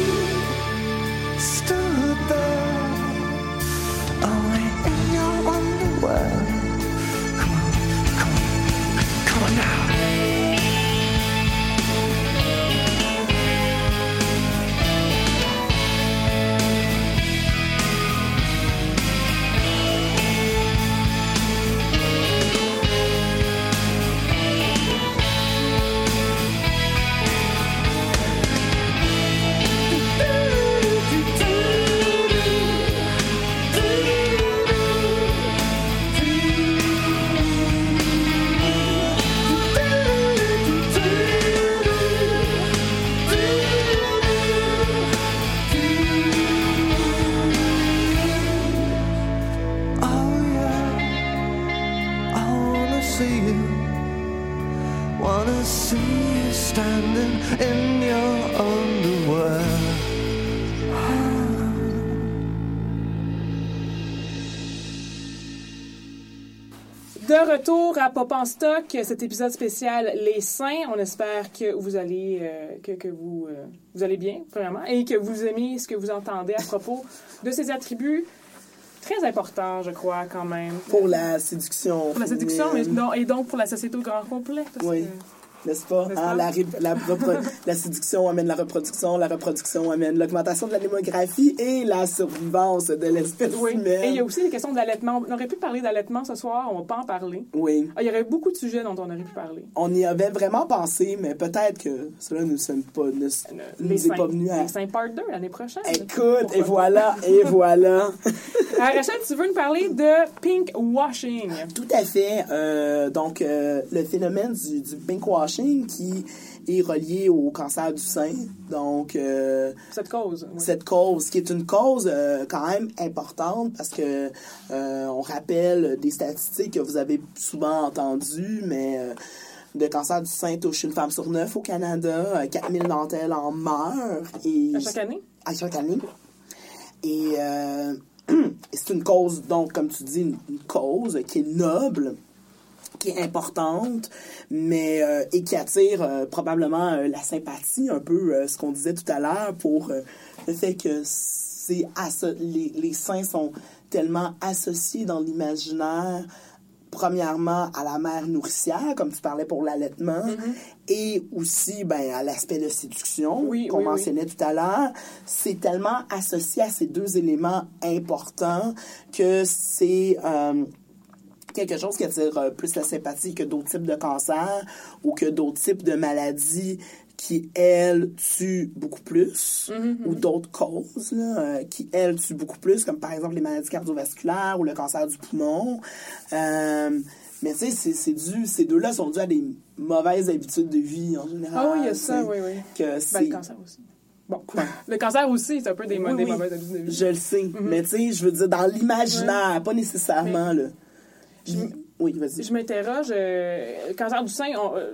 C: à Pop en stock, cet épisode spécial Les Saints. On espère que vous allez euh, que, que vous, euh, vous allez bien, premièrement, et que vous aimez ce que vous entendez à propos de ces attributs très importants, je crois, quand même.
D: Pour la séduction.
C: Pour la séduction, mais
D: féminine.
C: non, et donc pour la société au grand complet.
D: Oui.
C: que-
D: N'est-ce pas? Hein, la, la, (laughs) la séduction amène la reproduction, la reproduction amène l'augmentation de la démographie et la survivance de l'espèce
C: Oui.
D: humaine.
C: Et il y a aussi des questions d'allaitement. On aurait pu parler d'allaitement ce soir, on va pas en parler.
D: Oui.
C: Ah, il y aurait beaucoup de sujets dont on aurait pu parler.
D: On y avait vraiment pensé, mais peut-être que cela ne sommes pas, ne,
C: Euh,
D: nous
C: Les
D: est pas venu à...
C: les Saints Part 2 l'année prochaine.
D: Écoute, et voilà, et (laughs) voilà.
C: Euh, Rachel, tu veux nous parler de pink washing?
D: Tout à fait. Euh, donc, euh, le phénomène du, du qui est relié au cancer du sein. Donc, euh,
C: Cette cause. oui.
D: cette cause, qui est une cause euh, quand même importante parce que euh, on rappelle des statistiques que vous avez souvent entendues, mais le cancer du sein touche une femme sur neuf au Canada. Euh, 4000 d'entre elles en meurent. Et,
C: À chaque année?
D: à chaque année. (clears throat) Et c'est une cause, donc, comme tu dis, une, une cause qui est noble, qui est importante, mais euh, et qui attire euh, probablement euh, la sympathie, un peu ce qu'on disait tout à l'heure, pour le fait que c'est les, les seins sont tellement associés dans l'imaginaire premièrement à la mère nourricière, comme tu parlais pour l'allaitement, et aussi ben, à l'aspect de séduction
C: Oui,
D: qu'on
C: oui, oui.
D: mentionnait tout à l'heure. C'est tellement associé à ces deux éléments importants que c'est... euh, quelque chose qui attire euh, plus la sympathie que d'autres types de cancers ou que d'autres types de maladies qui, elles, tuent beaucoup plus, ou d'autres causes là, euh, qui, elles, tuent beaucoup plus, comme par exemple les maladies cardiovasculaires ou le cancer du poumon. Euh, mais tu sais, c'est- dû, ces deux-là sont dus à des mauvaises habitudes de vie en général.
C: Ah oui, il y a ça, oui, oui.
D: Que
C: Ben, le cancer aussi. Bon, (laughs) le cancer aussi, c'est un peu des,
D: Oui,
C: des
D: oui,
C: mauvaises habitudes de vie.
D: Je le sais, mais tu sais, je veux dire, dans l'imaginaire, pas nécessairement, là.
C: Je-
D: Oui, vas-y.
C: Je m'interroge, euh, le cancer du sein, on, euh,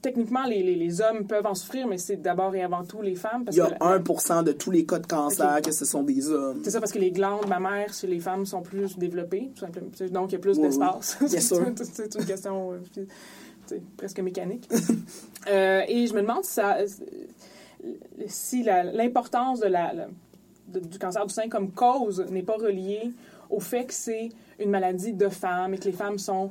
C: techniquement, les, les, les hommes peuvent en souffrir, mais c'est d'abord et avant tout les femmes. Parce
D: Il y a
C: que la-
D: 1% de tous les cas de cancer que ce sont des hommes.
C: C'est ça, parce que les glandes mammaires chez les femmes sont plus développées, tout simplement. Donc, il y a plus
D: Oui,
C: d'espace.
D: oui. Bien (laughs)
C: C'est-
D: sûr.
C: c'est- une question euh, (laughs) presque mécanique. (laughs) Euh, et je me demande si, ça- si la- l'importance de la, la- de- du cancer du sein comme cause n'est pas reliée au fait que c'est une maladie de femmes et que les femmes sont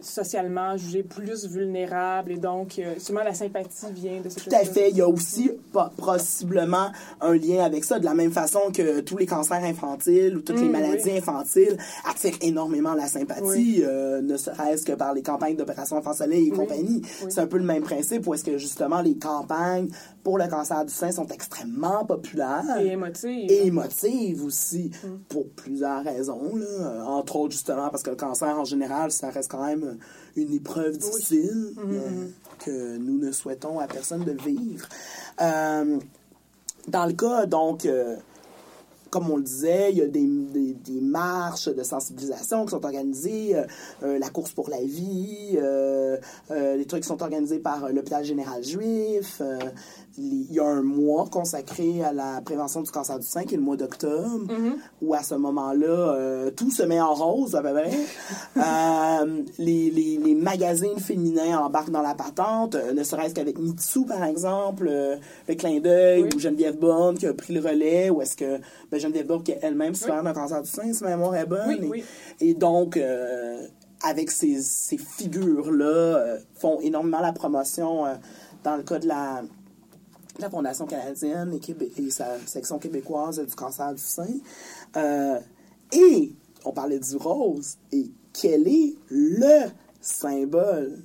C: socialement jugées plus vulnérables et donc euh, sûrement la sympathie vient de cette
D: Tout à fait. Il y a aussi po- possiblement un lien avec ça, de la même façon que tous les cancers infantiles ou toutes les
C: Mm,
D: maladies
C: oui.
D: infantiles attirent énormément la sympathie,
C: Oui.
D: euh, ne serait-ce que par les campagnes d'opération Enfant Soleil et
C: Oui.
D: compagnie. C'est un peu le même principe où est-ce que justement les campagnes pour le cancer du sein sont extrêmement populaires.
C: Et émotive.
D: et émotive aussi,
C: Mm.
D: pour plusieurs raisons. Là. Euh, Entre autres, justement, parce que le cancer, en général, ça reste quand même une épreuve difficile
C: Mm-hmm.
D: euh, que nous ne souhaitons à personne de vivre. Euh, dans le cas, donc... euh, comme on le disait, il y a des, des, des marches de sensibilisation qui sont organisées, euh, euh, la course pour la vie, euh, euh, les trucs qui sont organisés par euh, l'hôpital général juif. Il y a un mois consacré à la prévention du cancer du sein, qui est le mois d'octobre, où à ce moment-là, euh, tout se met en rose, à peu près. (laughs) Euh, les, les, les magazines féminins embarquent dans la patente, euh, ne serait-ce qu'avec Mitsu, par exemple, le clin d'œil,
C: Oui.
D: ou Geneviève Bonne qui a pris le relais, ou est-ce que ben, Geneviève Bonne qui est elle-même souffert d'un cancer du sein, si ma mémoire est bonne.
C: Oui,
D: et,
C: oui.
D: et donc, avec ces, ces figures-là, font énormément la promotion dans le cas de la, la Fondation canadienne et, Québé- et sa section québécoise du cancer du sein. Euh, et on parlait du rose. Et quel est le symbole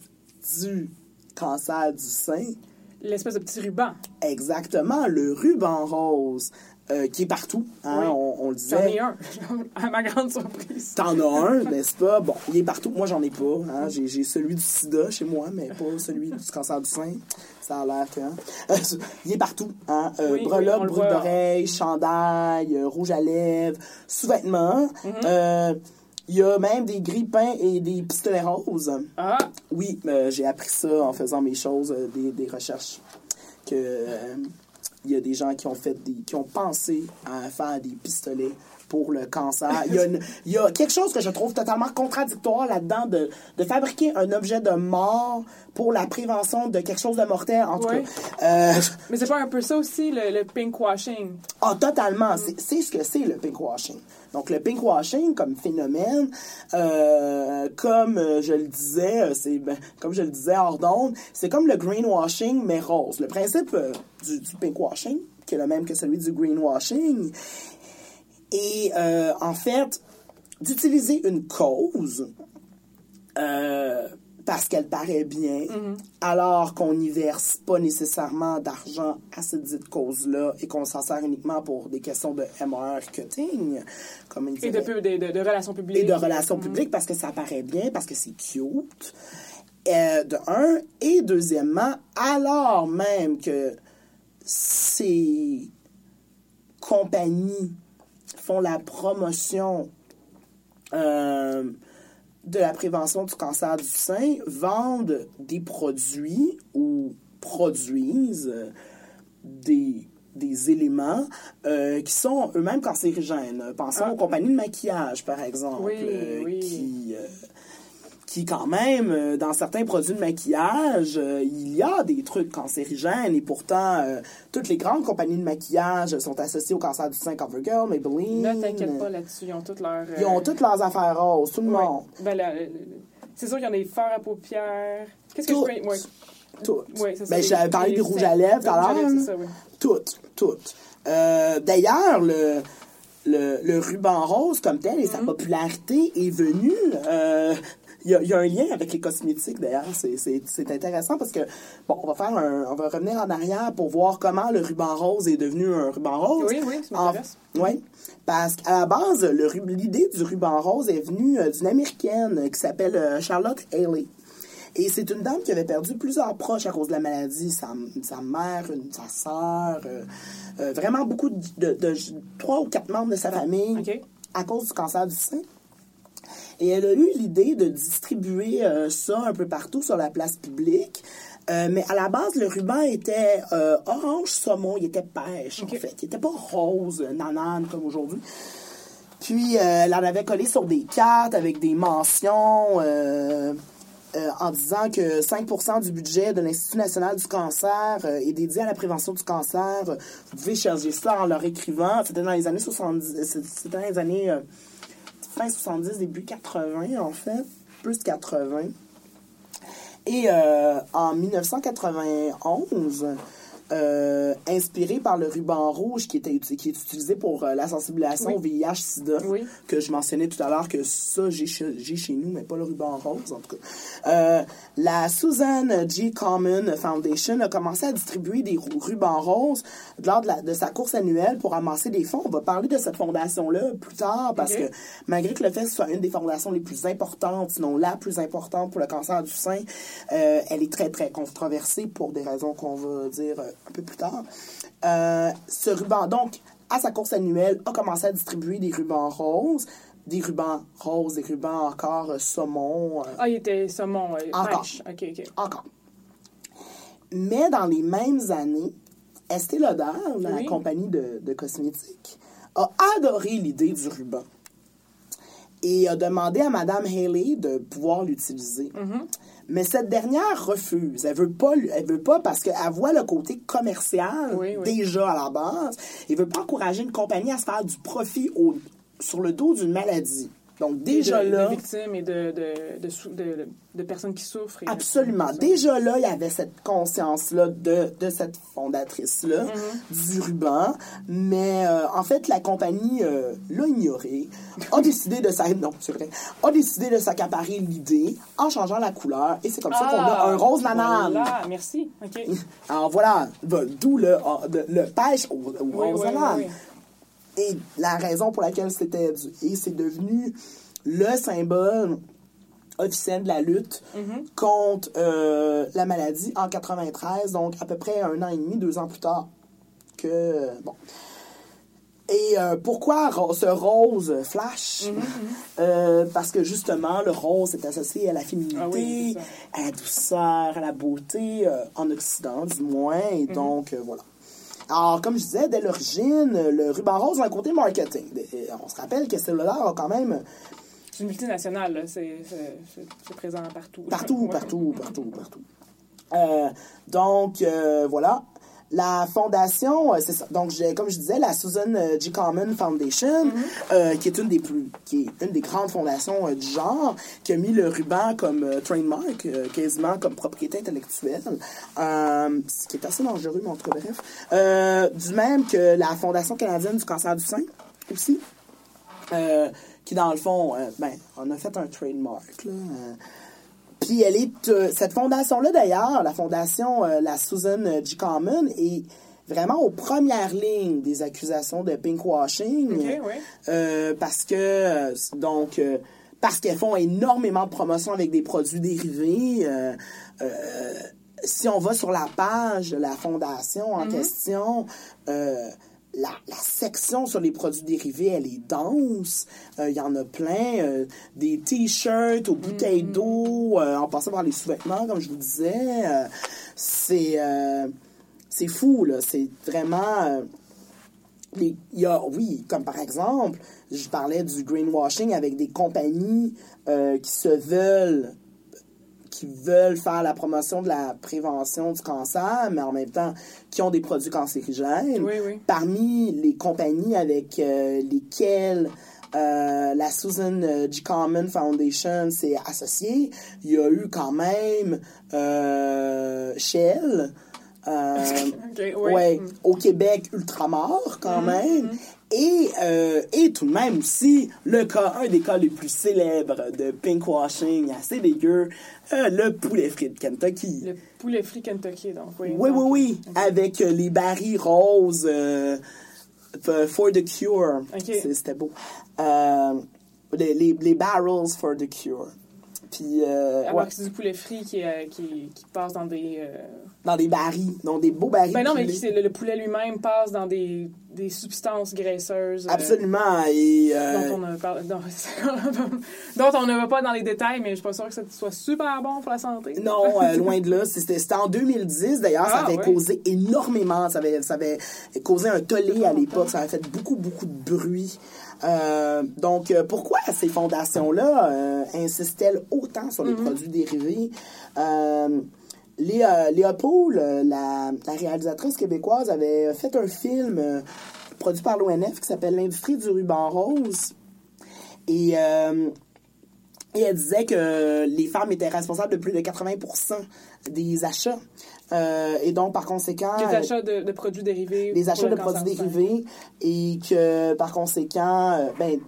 D: du cancer du sein?
C: L'espèce de petit ruban.
D: Exactement, le ruban rose, euh, qui est partout. hein,
C: Oui.
D: on, on le
C: J'en ai
D: disait.
C: un, (laughs) à ma grande surprise.
D: T'en as un, (laughs) n'est-ce pas? Bon, il est partout. Moi, j'en ai pas. hein. J'ai, j'ai celui du sida chez moi, mais pas celui du cancer du sein. Ça a l'air que... hein. il est partout. Hein? Euh,
C: Oui, oui,
D: breloques,
C: on le
D: boucles
C: voit.
D: d'oreilles, chandail, euh, rouge à lèvres, sous-vêtements.
C: Mhm.
D: Euh, il y a même des grippins et des pistolets roses.
C: Ah,
D: Oui, euh, j'ai appris ça en faisant mes choses, euh, des, des recherches. Que euh, il y a des gens qui ont fait qui ont pensé à faire des pistolets pour le cancer. Il y a, une- il y a quelque chose que je trouve totalement contradictoire là-dedans de, de fabriquer un objet de mort pour la prévention de quelque chose de mortel, en tout cas. Euh,
C: mais c'est pas un peu ça aussi, le, le pinkwashing?
D: ah, totalement. C'est- C'est ce que c'est le pinkwashing. Donc, le pinkwashing comme phénomène, euh, comme euh, je le disais, c'est ben, comme je le disais hors d'onde, c'est comme le greenwashing mais rose. Le principe euh, du, du pinkwashing, qui est le même que celui du greenwashing, est euh, en fait d'utiliser une cause euh, parce qu'elle paraît bien, alors qu'on n'y verse pas nécessairement d'argent à cette dite cause-là et qu'on s'en sert uniquement pour des questions de marketing, comme il
C: Et de, relations publiques.
D: et de relations publiques parce que ça paraît bien, parce que c'est cute. Euh, de un. Et deuxièmement, alors même que ces compagnies font la promotion euh, de la prévention du cancer du sein, vendent des produits ou produisent des, des éléments euh, qui sont eux-mêmes cancérigènes. Pensons
C: Ah.
D: aux compagnies de maquillage, par exemple,
C: Oui,
D: euh,
C: oui.
D: qui... qui quand même, euh, dans certains produits de maquillage, euh, il y a des trucs cancérigènes et pourtant, euh, toutes les grandes compagnies de maquillage sont associées au cancer du sein CoverGirl, Maybelline.
C: Ne t'inquiète pas là-dessus, ils ont toutes leurs...
D: Ils ont toutes leurs affaires roses, tout le
C: Ouais.
D: monde.
C: Ben, c'est sûr qu'il y en a des fards à paupières. Qu'est-ce que je peux... Ouais.
D: Toutes.
C: Oui, ça.
D: Ben, j'avais parlé rouges
C: seins.
D: à lèvres tout à l'heure.
C: oui.
D: Toutes, toutes. Euh, D'ailleurs, le, le, le ruban rose comme tel et sa popularité est venue. euh, il y, a, il y a un lien avec les cosmétiques d'ailleurs, c'est- c'est c'est intéressant parce que bon, on va faire un, on va revenir en arrière pour voir comment le ruban rose est devenu un ruban rose.
C: Oui, oui, ça m'intéresse.
D: oui, parce qu'à la base, l'idée du ruban rose est venue euh, d'une américaine qui s'appelle euh, Charlotte Haley. Et c'est une dame qui avait perdu plusieurs proches à cause de la maladie, sa, sa mère, une- sa sœur, euh, euh, vraiment beaucoup de, de- de- trois ou quatre membres de sa famille à cause du cancer du sein. Et elle a eu l'idée de distribuer euh, ça un peu partout sur la place publique. Euh, mais à la base, le ruban était euh, orange saumon, il était pêche en fait. Il était pas rose, nanane comme aujourd'hui. Puis elle en avait collé sur des cartes avec des mentions en disant que 5% du budget de l'Institut national du cancer est dédié à la prévention du cancer. Vous pouvez charger ça en leur écrivant. C'était dans les années 70, euh, c'était dans les années fin 70, début 80 en fait, plus 80. Et euh, en 1991, euh, inspiré par le ruban rouge qui, était, qui est utilisé pour euh, la sensibilisation
C: Oui.
D: au VIH-Sida,
C: Oui.
D: que je mentionnais tout à l'heure que ça, j'ai chez, nous, mais pas le ruban rose, en tout cas. Euh, la Susan G. Common Foundation a commencé à distribuer des ru- rubans roses lors de, la- de sa course annuelle pour amasser des fonds. On va parler de cette fondation-là plus tard, parce que malgré que le fait que ce soit une des fondations les plus importantes, sinon la plus importante pour le cancer du sein, euh, elle est très, très controversée pour des raisons qu'on va dire un peu plus tard. Euh, ce ruban, donc, à sa course annuelle, a commencé à distribuer des rubans roses, des rubans roses, des rubans encore euh, saumon, euh,
C: Ah, il était saumon,
D: Encore.
C: pêche. OK, OK.
D: encore. Mais dans les mêmes années, Estée Lauder, la
C: Oui.
D: compagnie de, de cosmétiques, a adoré l'idée du ruban et a demandé à Madame Haley de pouvoir l'utiliser.
C: Mm-hmm.
D: Mais cette dernière refuse. Elle veut pas, elle veut pas parce qu'elle voit le côté commercial
C: Oui, oui.
D: déjà à la base. Elle veut pas encourager une compagnie à se faire du profit au, sur le dos d'une maladie. Donc déjà
C: de,
D: là,
C: De victimes et de, de, de, personnes qui souffrent. et-
D: Absolument. Déjà là, il y avait cette conscience-là de, de cette fondatrice-là,
C: Mm-hmm.
D: du ruban. Mais euh, en fait, la compagnie euh, l'a ignoré, a (laughs) décidé de sa... Non, c'est vrai. A décidé de s'accaparer l'idée en changeant la couleur. Et c'est comme ça qu'on a
C: Ah,
D: un rose nanane.
C: Voilà, merci. OK.
D: Alors voilà, d'où le, le, pêche au, au
C: Oui,
D: rose
C: oui, oui.
D: Et la raison pour laquelle c'était et c'est devenu le symbole officiel de la lutte
C: Mm-hmm.
D: contre euh, la maladie en 93, donc à peu près un an et demi, deux ans plus tard que bon. Et euh, pourquoi ce rose flash?
C: Mm-hmm,
D: Euh, parce que justement, le rose est associé à la féminité,
C: Ah oui,
D: à la douceur, à la beauté, euh, en Occident du moins. Et donc, voilà. Alors, comme je disais, dès l'origine, le ruban rose a un côté marketing. Et On se rappelle que Cellulaire a quand même
C: C'est une multinationale. C'est présent partout.
D: Partout, (laughs) partout, partout, partout. Euh, donc, euh, voilà. La fondation, euh, c'est ça. Donc, comme je disais, la Susan euh, G. Common Foundation, euh, qui est une des plus, qui est une des grandes fondations euh, du genre, qui a mis le ruban comme trademark, quasiment comme propriété intellectuelle, ce qui est assez dangereux, mais en tout cas, bref. Du même que la Fondation canadienne du cancer du sein, aussi. Qui dans le fond, ben, on a fait un trademark. Là. Puis elle est, euh, cette fondation-là d'ailleurs, la fondation, euh, la Susan G. Common, est vraiment aux premières lignes des accusations de pinkwashing.
C: Ouais.
D: Euh, parce que, donc, euh, parce qu'elles font énormément de promotions avec des produits dérivés. si on va sur la page de la fondation en question, euh, la, la section sur les produits dérivés, elle est dense. Euh, Il y en a plein. euh, des t-shirts aux bouteilles d'eau, euh, en passant par les sous-vêtements, comme je vous disais. C'est c'est fou, là. C'est vraiment... les- y a, oui, comme par exemple, je parlais du greenwashing avec des compagnies qui se veulent qui veulent faire la promotion de la prévention du cancer, mais en même temps qui ont des produits cancérigènes.
C: Oui, oui.
D: Parmi les compagnies avec euh, lesquelles euh, la Susan euh, G. Common Foundation s'est associée, il y a eu quand même euh, Shell, Euh, (laughs)
C: Ok, ouais.
D: ouais, au Québec, ultramar quand même. Et, euh, et tout de même aussi, le cas, un des cas les plus célèbres de pinkwashing assez dégueu, euh, le poulet frit de Kentucky.
C: Le poulet frit Kentucky, donc. Oui,
D: Oui, oui, oui, avec euh, les barils roses for the cure.
C: Ok.
D: C'est- C'était beau. Les, les, les barrels for the cure. Puis, euh, ouais,
C: c'est du poulet frit qui, euh, qui, qui passe dans des. euh,
D: dans des barils, dans des beaux barils.
C: Ben non, mais qui- le, le poulet lui-même passe dans des, des substances graisseuses. euh,
D: Absolument. Et,
C: Dont on, ne parle, (laughs) va pas dans les détails, mais je suis pas sûre que ça soit super bon pour la santé.
D: Non, (laughs) loin de là. C'était en 2010, d'ailleurs. ça
C: Ah,
D: avait
C: ouais.
D: causé énormément. Ça avait, ça avait causé un tollé à l'époque. Ça avait fait beaucoup, beaucoup de bruit. Euh, donc, euh, pourquoi ces fondations-là euh, insistent-elles autant sur les produits dérivés? Euh, Léa, euh, la, la réalisatrice québécoise, avait fait un film produit par l'ONF qui s'appelle L'industrie du ruban rose. Et et elle disait que les femmes étaient responsables de plus de 80% des achats. Euh, et donc, par conséquent...
C: Les achats de, de produits dérivés.
D: les achats de produits dérivés et que, par conséquent, euh, ben,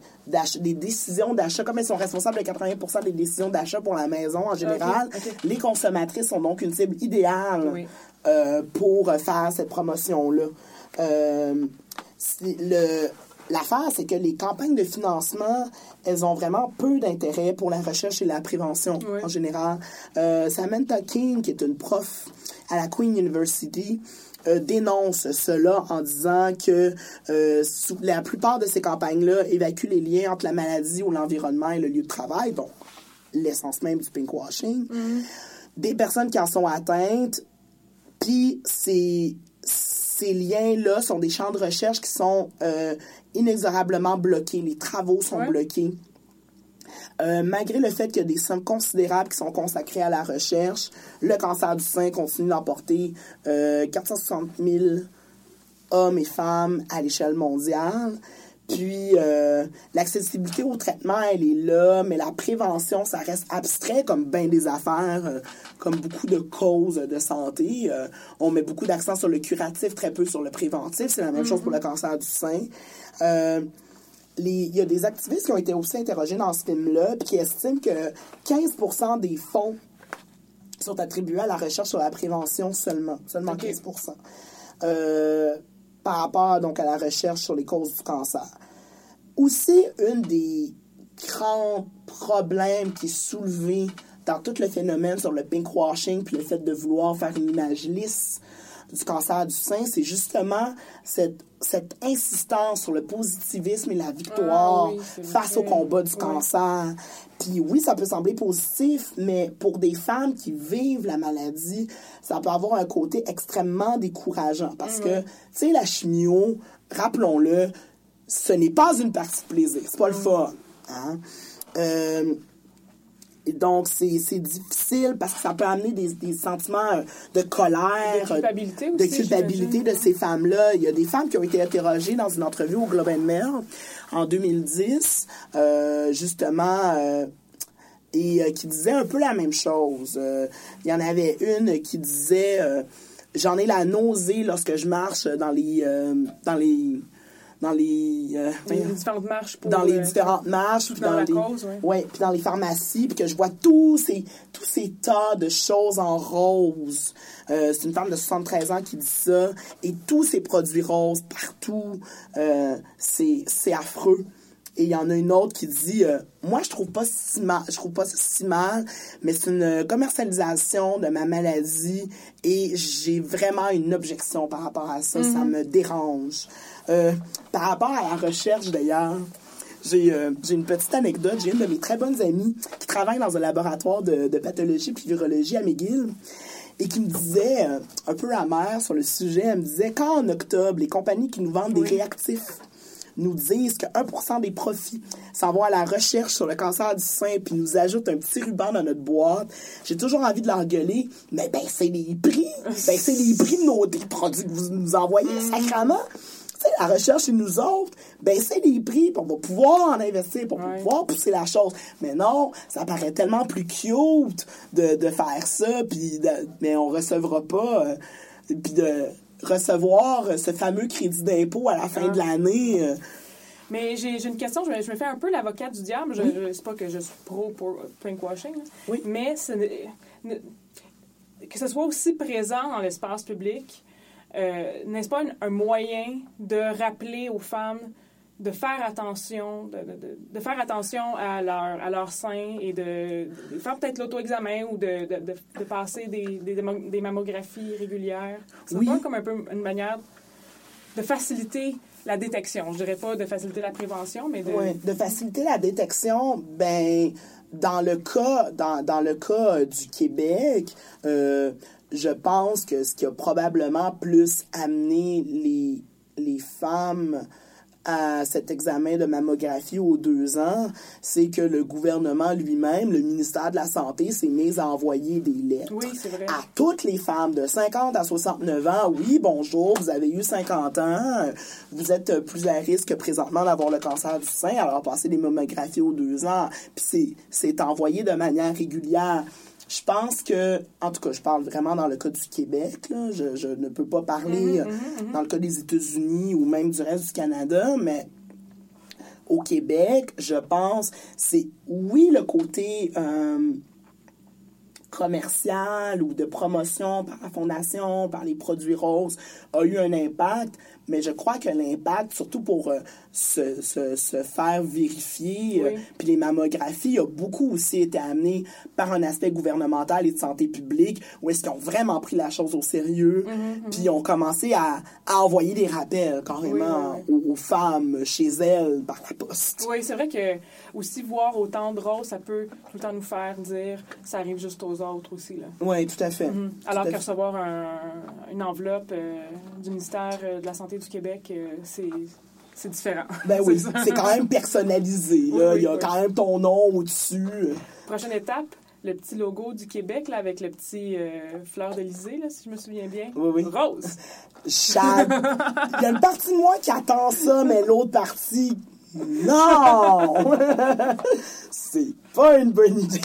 D: des décisions d'achat, comme elles sont responsables de 80% des décisions d'achat pour la maison en général, les consommatrices sont donc une cible idéale
C: Oui.
D: euh, pour faire cette promotion-là. Euh, le- L'affaire, c'est que les campagnes de financement, elles ont vraiment peu d'intérêt pour la recherche et la prévention
C: Oui.
D: en général. Euh, Samantha King, qui est une prof à la Queen University, euh, dénonce cela en disant que euh, sous- la plupart de ces campagnes-là évacuent les liens entre la maladie ou l'environnement et le lieu de travail, donc l'essence même du pinkwashing. Des personnes qui en sont atteintes, puis ces, ces liens-là sont des champs de recherche qui sont euh, inexorablement bloqués. Les travaux sont
C: Ouais.
D: bloqués. Euh, malgré le fait qu'il y a des sommes considérables qui sont consacrées à la recherche, le cancer du sein continue d'emporter euh, 460 000 hommes et femmes à l'échelle mondiale. Puis, euh, l'accessibilité au traitement, elle est là, mais la prévention, ça reste abstrait comme bien des affaires, euh, comme beaucoup de causes de santé. Euh, on met beaucoup d'accent sur le curatif, très peu sur le préventif. C'est la même chose pour le cancer du sein. Il y a des activistes qui ont été aussi interrogés dans ce film-là, puis qui estiment que 15% des fonds sont attribués à la recherche sur la prévention seulement. Seulement
C: Ok.
D: 15 euh, par rapport donc, à la recherche sur les causes du cancer. Aussi, une des grands problèmes qui est soulevé dans tout le phénomène sur le pinkwashing puis le fait de vouloir faire une image lisse du cancer du sein, c'est justement cette, cette insistance sur le positivisme et la victoire
C: Ah oui,
D: face au combat du
C: Oui.
D: cancer. Puis oui, ça peut sembler positif, mais pour des femmes qui vivent la maladie, ça peut avoir un côté extrêmement décourageant. Parce que, tu sais, la chimio, rappelons-le, ce n'est pas une partie de plaisir. C'est pas le fun. Hein? Euh, donc, c'est difficile parce que ça peut amener des, des sentiments euh, de colère,
C: De culpabilité
D: de culpabilité de ces femmes-là. Il y a des femmes qui ont été interrogées dans une entrevue au Globe and Mail en 2010, euh, justement, euh, et euh, qui disaient un peu la même chose. Il y en avait une qui disait J'en ai la nausée lorsque je marche dans les. dans les. Dans les. euh,
C: Les différentes marches pour.
D: dans les
C: euh,
D: différentes marches, puis dans,
C: la
D: les,
C: cause, ouais.
D: ouais, puis dans les pharmacies, puis que je vois tous ces, tous ces tas de choses en rose. Euh, c'est une femme de 73 ans qui dit ça. Et tous ces produits roses partout, euh, c'est c'est affreux. Et il y en a une autre qui dit euh, Moi, je trouve pas si mal, je trouve pas ça si mal, mais c'est une commercialisation de ma maladie et j'ai vraiment une objection par rapport à ça. Ça me dérange. Euh, par rapport à la recherche, d'ailleurs, j'ai euh, j'ai une petite anecdote. J'ai une de mes très bonnes amies qui travaille dans un laboratoire de, de pathologie et virologie à McGill et qui me disait, euh, un peu amère sur le sujet, elle me disait quand en octobre, les compagnies qui nous vendent des réactifs nous disent que 1% des profits s'en vont à la recherche sur le cancer du sein puis nous ajoutent un petit ruban dans notre boîte, j'ai toujours envie de leur gueuler, mais ben c'est les prix, ben c'est les prix de nos des produits que vous nous envoyez, sacrament. Sais, la recherche chez nous autres, ben c'est les prix, va pouvoir en investir, pour
C: Ouais.
D: pouvoir pousser la chose. Mais non, ça paraît tellement plus cute de, de faire ça, puis de- mais on recevra pas. euh, puis de recevoir ce fameux crédit d'impôt à la fin
C: Ah.
D: de l'année. euh,
C: Mais j'ai une question, je me, je me fais un peu l'avocate du diable. Je, je- c'est pas que je suis pro pour pinkwashing.
D: Oui.
C: mais ne- que ce soit aussi présent dans l'espace public, euh, n'est-ce pas un, un moyen de rappeler aux femmes de faire attention, de, de- faire attention à leur, à leur sein et de, de faire peut-être l'auto-examen ou de, passer des, des, mammographies régulières. C'est
D: Oui.
C: pas comme un peu une manière de faciliter la détection. Je dirais pas de faciliter la prévention, mais de...
D: Ouais, de faciliter la détection, ben dans le cas dans, dans le cas euh, du Québec, euh, je pense que ce qui a probablement plus amené les les femmes à cet examen de mammographie aux deux ans, c'est que le gouvernement lui-même, le ministère de la Santé, s'est mis à envoyer des lettres
C: Oui, c'est vrai.
D: à toutes les femmes de 50 à 69 ans. Oui, bonjour, vous avez eu 50 ans, vous êtes plus à risque présentement d'avoir le cancer du sein, alors passez des mammographies aux deux ans. Puis c'est- c'est envoyé de manière régulière. Je pense que, en tout cas, je parle vraiment dans le cas du Québec. là. Je, je ne peux pas parler euh, dans le cas des États-Unis ou même du reste du Canada, mais au Québec, je pense, c'est oui le côté euh, commercial ou de promotion par la fondation, par les produits roses, a eu un impact, mais je crois que l'impact, surtout pour euh, se, se, se faire vérifier, euh, puis les mammographies, a beaucoup aussi été amené par un aspect gouvernemental et de santé publique, où est-ce qu'ils ont vraiment pris la chose au sérieux,
C: Mm-hmm,
D: puis ils ont commencé à, à envoyer des rappels carrément
C: Oui, oui,
D: Aux, aux femmes chez elles par la poste.
C: Oui, c'est vrai que aussi voir autant de roses, ça peut tout le temps nous faire dire ça arrive juste aux autres aussi.
D: Oui, tout à fait.
C: Mhm. Alors que recevoir un- une enveloppe euh, du ministère euh, de la Santé du Québec, euh, c'est c'est différent.
D: Ben (laughs) oui, c'est quand même personnalisé.
C: Oui,
D: Là.
C: oui,
D: Il y a
C: oui.
D: quand même ton nom au-dessus.
C: Prochaine étape, le petit logo du Québec là, avec le petit euh, fleur d'Elysée, si je me souviens bien.
D: Oui, oui.
C: Rose. (laughs)
D: Chad. Il y a une partie de moi qui attend ça, mais l'autre partie, non! (laughs) c'est pas une bonne idée.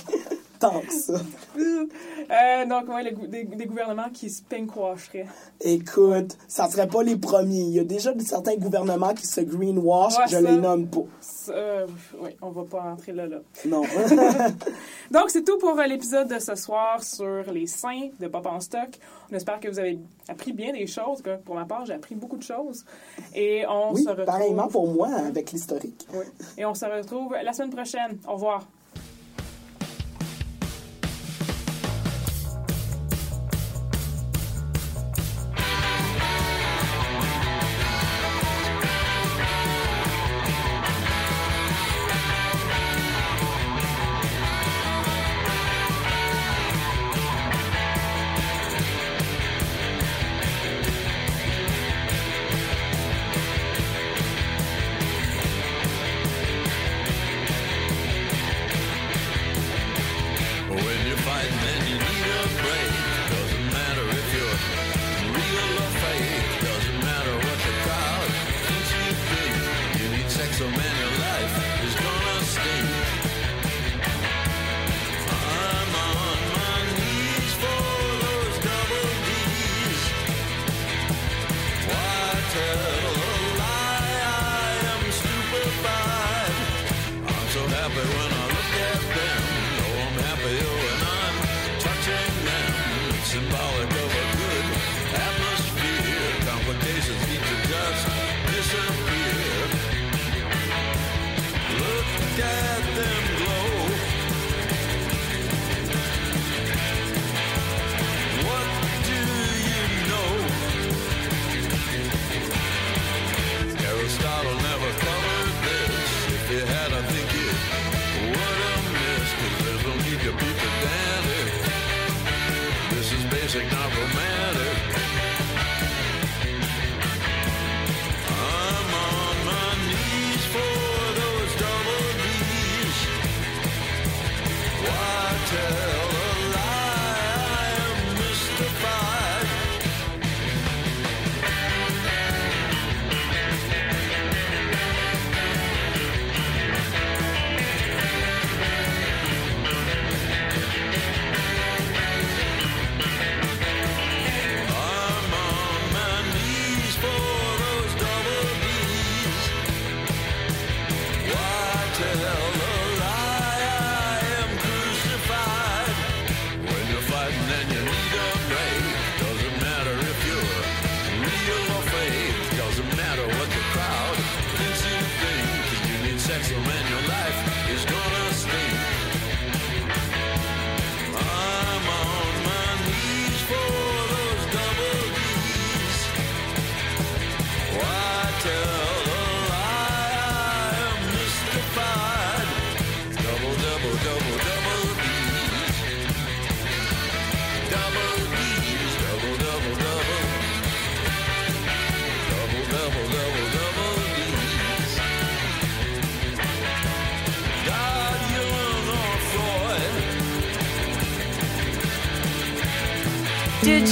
D: Tant que ça.
C: Euh, donc, ouais, le des, des gouvernements qui se pinkwasheraient.
D: Écoute, ça serait pas les premiers. Il y a déjà certains gouvernements qui se greenwash,
C: Ouais,
D: je
C: ça.
D: les nomme pas.
C: Euh, oui, on va pas entrer là, là.
D: Non. (laughs) (laughs)
C: Donc, c'est tout pour euh, l'épisode de ce soir sur les seins de Pop en stock. On espère que vous avez appris bien des choses. que Pour ma part, j'ai appris beaucoup de choses. Et on
D: oui,
C: se retrouve...
D: pareillement pour moi avec l'historique.
C: Oui. Et on se retrouve la semaine prochaine. Au revoir.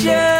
A: Yeah.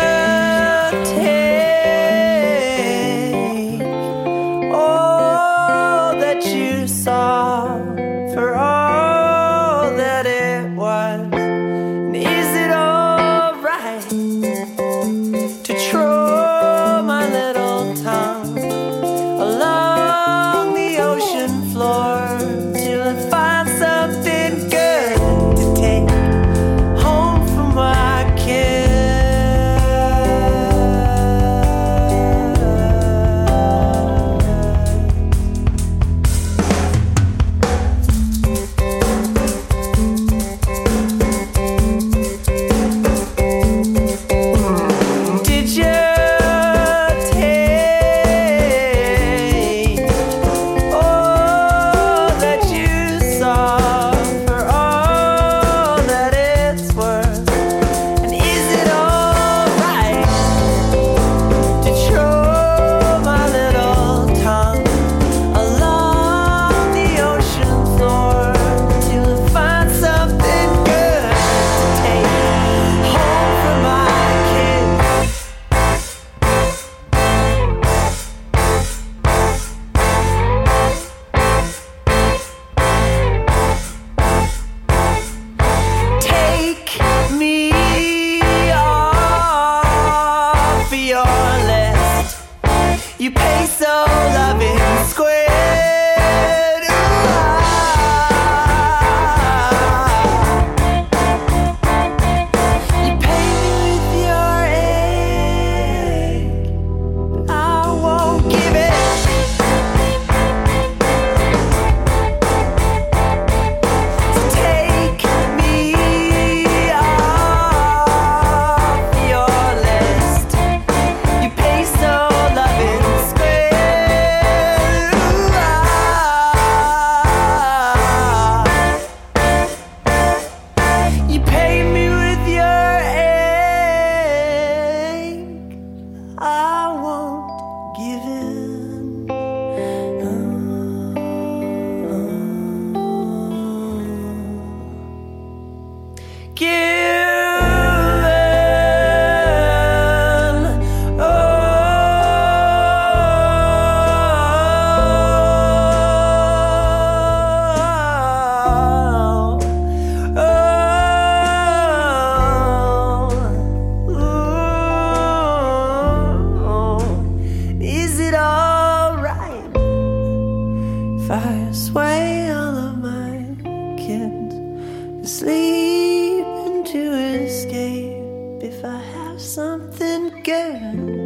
A: sleep and to escape if I have something good.